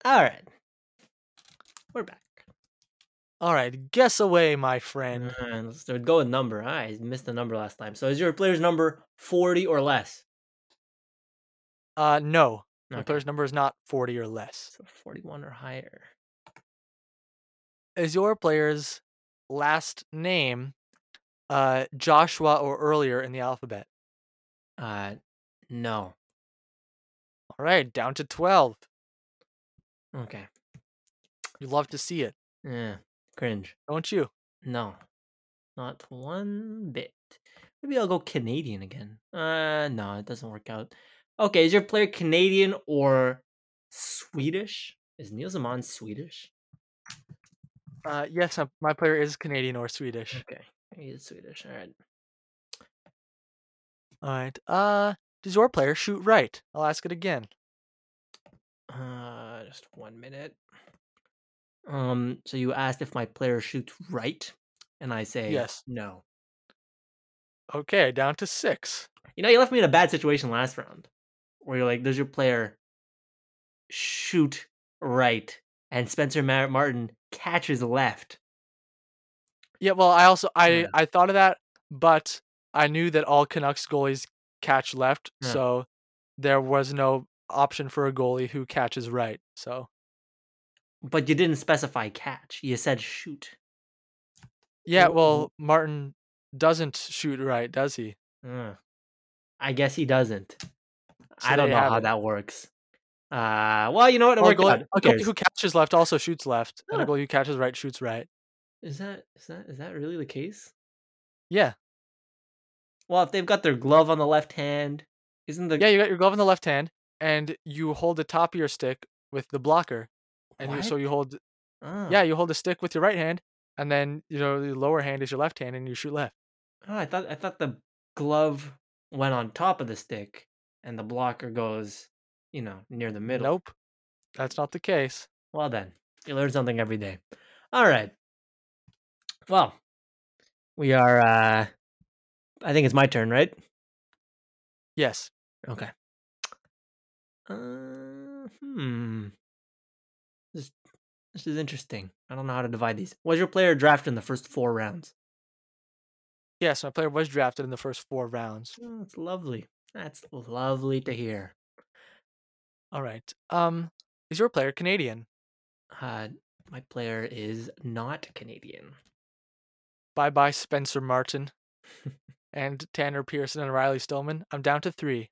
All right. We're back. All right, guess away, my friend. Let's do- go with number. I missed the number last time. So is your player's number 40 or less? Uh, no, my Okay. player's number is not forty or less. So 41 or higher. Is your player's last name uh Joshua or earlier in the alphabet? Uh, no. All right, down to twelve. Okay. You love to see it, Yeah. Cringe. don't you? No. Not one bit. Maybe I'll go Canadian again. Uh, no, it doesn't work out. Okay, is your player Canadian or Swedish? Is Nils Åman Swedish? Uh, yes, my, my player is Canadian or Swedish. Okay, he's Swedish. All right. All right. Uh, does your player shoot right? I'll ask it again. Uh, just one minute. Um, so you asked if my player shoots right, and I say Yes. no. Okay, down to six. You know, you left me in a bad situation last round, where you're like, "Does your player shoot right?" And Spencer Mar- Martin catches left. Yeah, well, I also I Yeah. I thought of that, but I knew that all Canucks goalies catch left, Yeah. so there was no option for a goalie who catches right. So But you didn't specify catch. You said shoot. yeah, well, Martin doesn't shoot right, does he? Uh, I guess he doesn't. So I don't know how it. that works. Uh, well, you know what? It a worked goalie, out. a Who catches left also shoots left, and a Huh. who catches right shoots right. Is that is that is that really the case? Yeah, Well, if they've got their glove on the left hand, isn't the yeah. You got your glove on the left hand, and you hold the top of your stick with the blocker, and you so you hold Ah. yeah you hold the stick with your right hand, and then you know the lower hand is your left hand, and you shoot left. Oh, I thought I thought the glove went on top of the stick, and the blocker goes, you know, near the middle. Nope, that's not the case. Well then, you learn something every day. All right. Well, we are. uh I think it's my turn, right? Yes. Okay. Uh, hmm. This is interesting. I don't know how to divide these. Was your player drafted in the first four rounds? Yes, my player was drafted in the first four rounds. Oh, that's lovely. That's lovely to hear. All right. Um, is your player Canadian? Uh, my player is not Canadian. Bye bye, Spencer Martin, and Tanner Pearson and Riley Stillman. I'm down to three.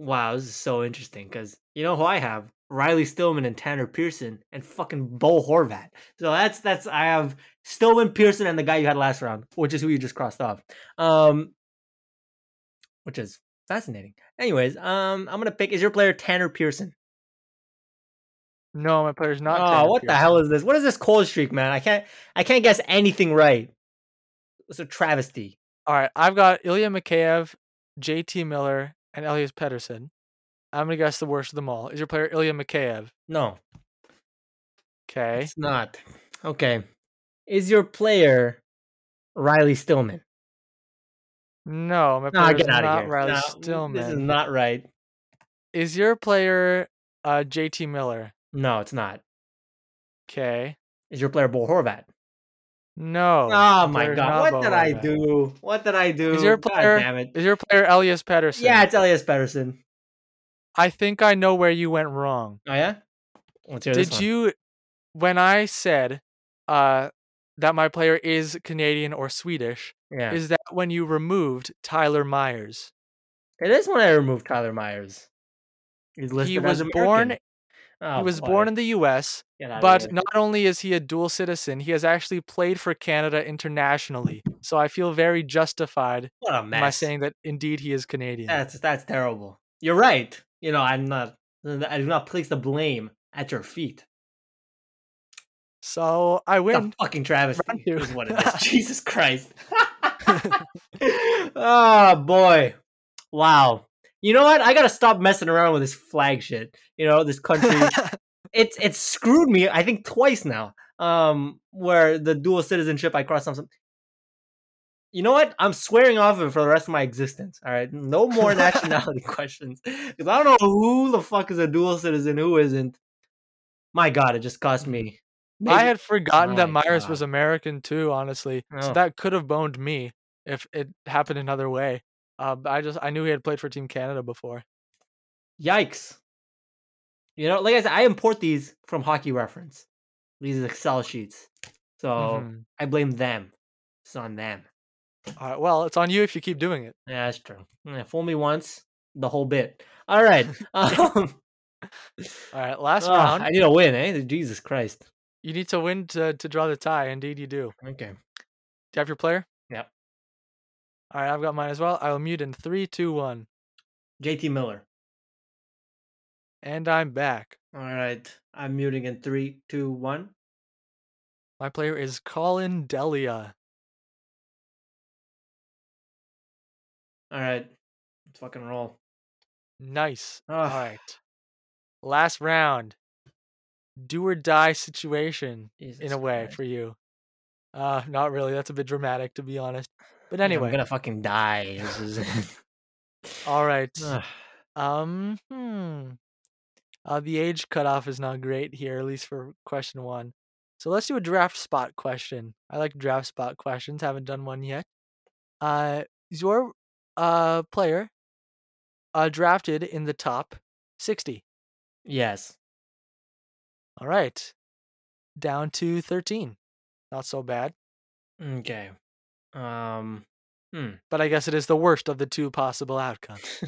Wow, this is so interesting because you know who I have? Riley Stillman and Tanner Pearson and fucking Bo Horvat. So that's that's I have Stillman, Pearson, and the guy you had last round, which is who you just crossed off. Um, which is fascinating. Anyways, um, I'm gonna pick. Is your player Tanner Pearson? No, my player's not. oh, Tanner what the hell is this? What is this cold streak, man? I can't I can't guess anything right. It's a travesty. All right, I've got Ilya Mikheyev, J.T. Miller, and Elias Pettersson. I'm gonna guess the worst of them all. Is your player Ilya Mikheyev? No, Okay. it's not. Okay. Is your player Riley Stillman? No, my Nah, get out not. Riley Nah, Stillman. This is not right. Is your player uh, J.T. Miller? No, it's not. Okay. Is your player Bo Horvat? No. Oh my god! What Bo did I do? What did I do? Is your God player? damn it! Is your player Elias Pettersson? Yeah, it's Elias Pettersson. I think I know where you went wrong. Oh yeah. Let's hear this Did you when I said uh that my player is Canadian or Swedish, Yeah. is that when you removed Tyler Myers? it is when I removed Tyler Myers. He's listed He was born Oh, he was boy. born in the US, but not only is he a dual citizen, he has actually played for Canada internationally. So I feel very justified what a in my saying that indeed he is Canadian. That's that's terrible. You're right. You know, I'm not. I do not place the blame at your feet. So I win. fucking travesty. Round two. Is what it is. Jesus Christ. oh boy. Wow. You know what? I gotta stop messing around with this flag shit. You know, this country. it's it's screwed me. I think twice now. Um, where the dual citizenship I crossed some. You know what? I'm swearing off of it for the rest of my existence. All right, no more nationality questions because I don't know who the fuck is a dual citizen, who isn't. My God, it just cost me I had forgotten that my Myers was American too, honestly. So Oh. that could have boned me if it happened another way. Uh, I just I knew he had played for Team Canada before. Yikes. You know, like I said, I import these from Hockey Reference. These Excel sheets. So Mhm. I blame them. It's on them. All right, well, it's on you if you keep doing it. Yeah, that's true. Yeah, fool me once, the whole bit. All right. Um, All right, last ah, round. I need a win, eh? Jesus Christ. You need to win to to draw the tie. Indeed, you do. Okay. Do you have your player? Yep. All right, I've got mine as well. I will mute in three, two, one, JT Miller. and I'm back. All right. I'm muting in three, two, one. My player is Collin Delia. All right. Let's fucking roll. Nice. All Ah, right. Last round. Do or die situation Jesus in a way Christ. for you. Uh, not really. That's a bit dramatic to be honest. But anyway, I'm gonna fucking die. This is- All right. Um, hmm. Uh, the age cutoff is not great here, at least for question one. So let's do a draft spot question. I like draft spot questions. Haven't done one yet. Uh, your uh player uh drafted in the top sixty? yes. All right, down to thirteen. Not so bad, Okay. Um. Hmm. but I guess it is the worst of the two possible outcomes.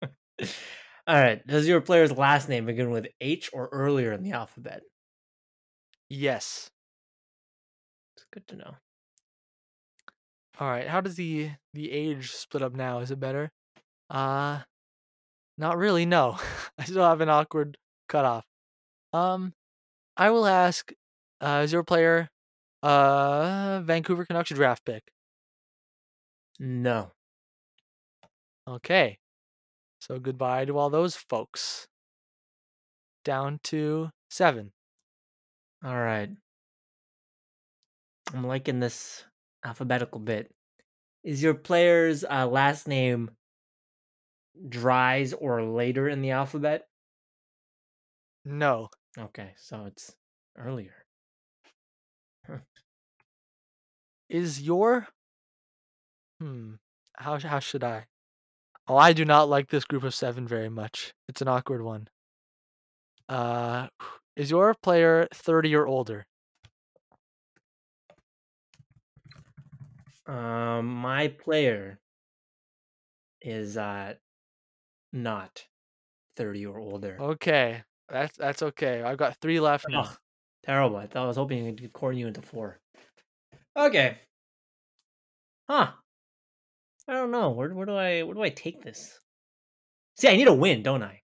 All right. Does your player's last name begin with H or earlier in the alphabet? yes. It's good to know. All right. How does the the age split up now? Is it better? Uh not really. No, I still have an awkward cutoff. Um, I will ask. Uh, is your player uh Vancouver Canucks draft pick? No. Okay. So goodbye to all those folks. Down to seven. All right. I'm liking this alphabetical bit. Is your player's uh, last name Dries or later in the alphabet? No. Okay, so it's earlier. Is your hmm? How how should I? Oh, I do not like this group of seven very much. It's an awkward one. Uh, is your player thirty or older? Um, my player is uh not 30 or older. Okay, that's that's okay. I've got three left now. Oh, terrible. I thought I was hoping you could corner you into four. Okay. Huh. I don't know. Where where do I where do I take this? See, I need a win, don't I?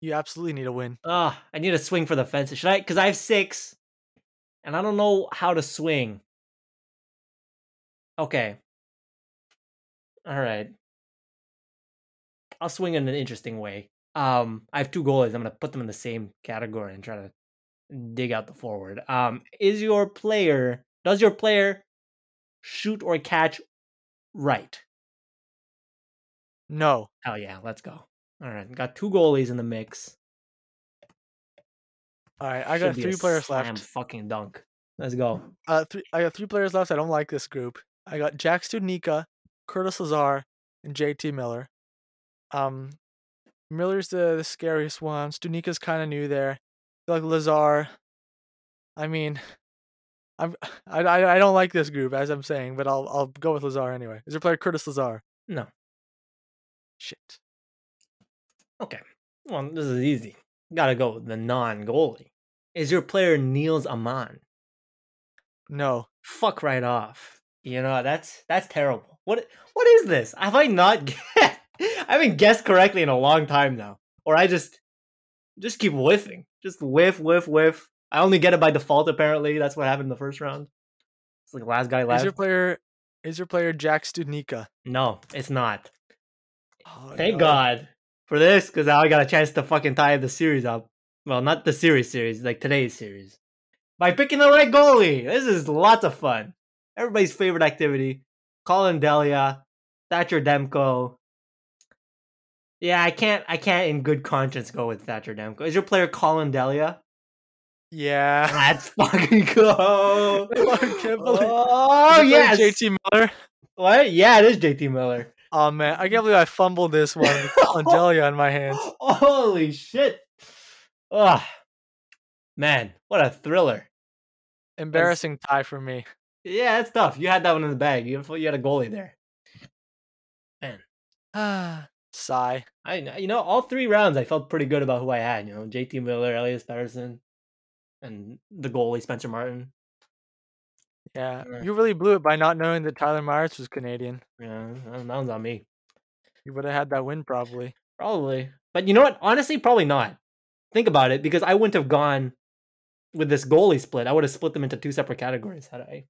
You absolutely need a win. Ah, I need a swing for the fences. Should I? Because I have six, and I don't know how to swing. Okay. All right. I'll swing in an interesting way. Um, I have two goalies. I'm gonna put them in the same category and try to dig out the forward. Um, is your player? Does your player shoot or catch right? No. Hell yeah, let's go. All right, got two goalies in the mix. All right, I Should got three players left. Fucking dunk. Let's go. Uh, three. I got three players left. I don't like this group. I got Jack Studnicka, Curtis Lazar, and JT Miller. Um, Miller's the, the scariest one. Studnicka's kind of new there. I feel like Lazar. I mean, I'm I, I I don't like this group as I'm saying, but I'll I'll go with Lazar anyway. Is your player Curtis Lazar? No. Shit. Okay. Well, this is easy. Gotta go with the non goalie. Is your player Nils Åman? No. Fuck right off. You know, that's that's terrible. What what is this? Have I not guessed? I haven't guessed correctly in a long time now. Or I just just keep whiffing. Just whiff, whiff, whiff. I only get it by default apparently. That's what happened in the first round. It's like last guy left. Is your player is your player Jack Studnicka? no, it's not. Oh, Thank no. God for this, because now I got a chance to fucking tie the series up. Well, not the series series, like today's series. By picking the right goalie. This is lots of fun. Everybody's favorite activity. Collin Delia, Thatcher Demko. Yeah, I can't I can't in good conscience go with Thatcher Demko. Is your player Collin Delia? Yeah. Let's fucking go. I can't believe- Oh yes. JT Miller. What? Yeah, it is JT Miller. Oh man, I can't believe I fumbled this one with Angelia on my hands. Holy shit. Ugh. Man, what a thriller. Embarrassing tie for me. Yeah, it's tough. You had that one in the bag. You you had a goalie there. Man. Ah, sigh. I you know all three rounds I felt pretty good about who I had. You know, JT Miller, Elias Pettersson, and the goalie Spencer Martin. Yeah, Yeah. you really blew it by not knowing that Tyler Myers was Canadian. Yeah, that that one's on me. You would have had that win probably. Probably. But you know what? Honestly, probably not. Think about it, because I wouldn't have gone with this goalie split. I would have split them into two separate categories had I.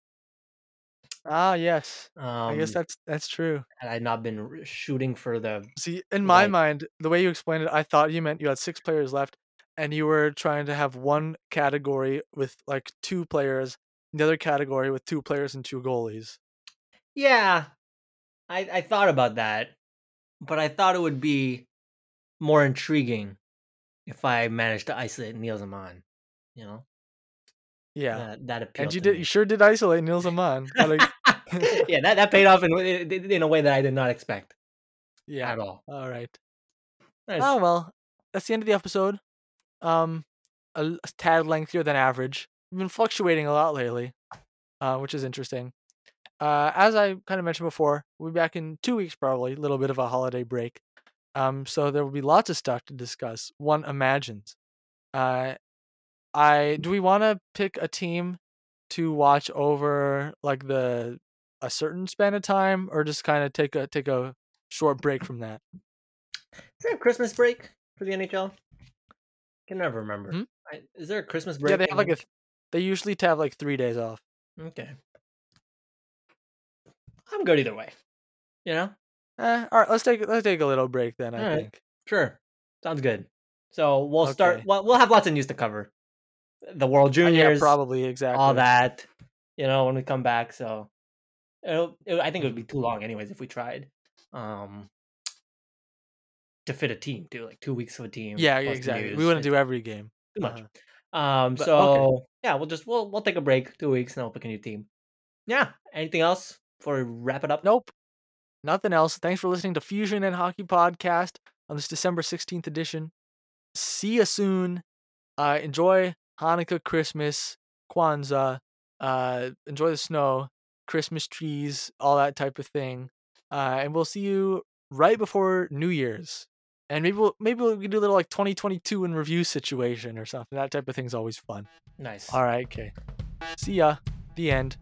Ah, yes. Um, I guess that's that's true. had I not been r- shooting for the. See, in my Right. mind, the way you explained it, I thought you meant you had six players left, and you were trying to have one category with like two players, the other category with two players and two goalies. Yeah, I I thought about that, but I thought it would be more intriguing if I managed to isolate Nils Åman. You know, Yeah, that, that appealed. and you did. me. You sure did isolate Nils Åman. Like, yeah, that, that paid off in in a way that I did not expect yeah. at all. All right. Nice. Oh well, that's the end of the episode. Um, a tad lengthier than average. We've been fluctuating a lot lately, uh, which is interesting. Uh, as I kind of mentioned before, we'll be back in two weeks probably. A little bit of a holiday break. Um, so there will be lots of stuff to discuss. One imagines. Uh, I do we want to pick a team to watch over like the a certain span of time, or just kind of take a take a short break from that? Is there a Christmas break for the NHL? I can never remember. Hmm? I, is there a Christmas break? Yeah, they have like a. th- They usually have like three days off. Okay. I'm good either way. You know? Eh, all right, let's take let's take a little break then. I All right. think. Sure. Sounds good. So we'll start. Okay. Well, we'll have lots of news to cover. The World Uh, yeah, Juniors, probably exactly. all that. You know, when we come back. So it'll, it, I think it would be too long, anyways, if we tried. Um, to fit a team, too, like two weeks of a team. Yeah, exactly. We wouldn't do every game. too much. Uh-huh. Um, But- so okay. yeah, we'll just we'll we'll take a break, two weeks, and we'll pick a new team. Yeah. Anything else before we wrap it up? Nope. Nothing else. Thanks for listening to Fusion and Hockey Podcast on this December 16th edition. See you soon. Uh, enjoy Hanukkah, Christmas, Kwanzaa. Uh, enjoy the snow, Christmas trees, all that type of thing. Uh, and we'll see you right before New Year's. And maybe we'll maybe we'll do a little like 2022 in review situation or something. That type of thing's always fun. Nice. All right, okay. See ya. The end.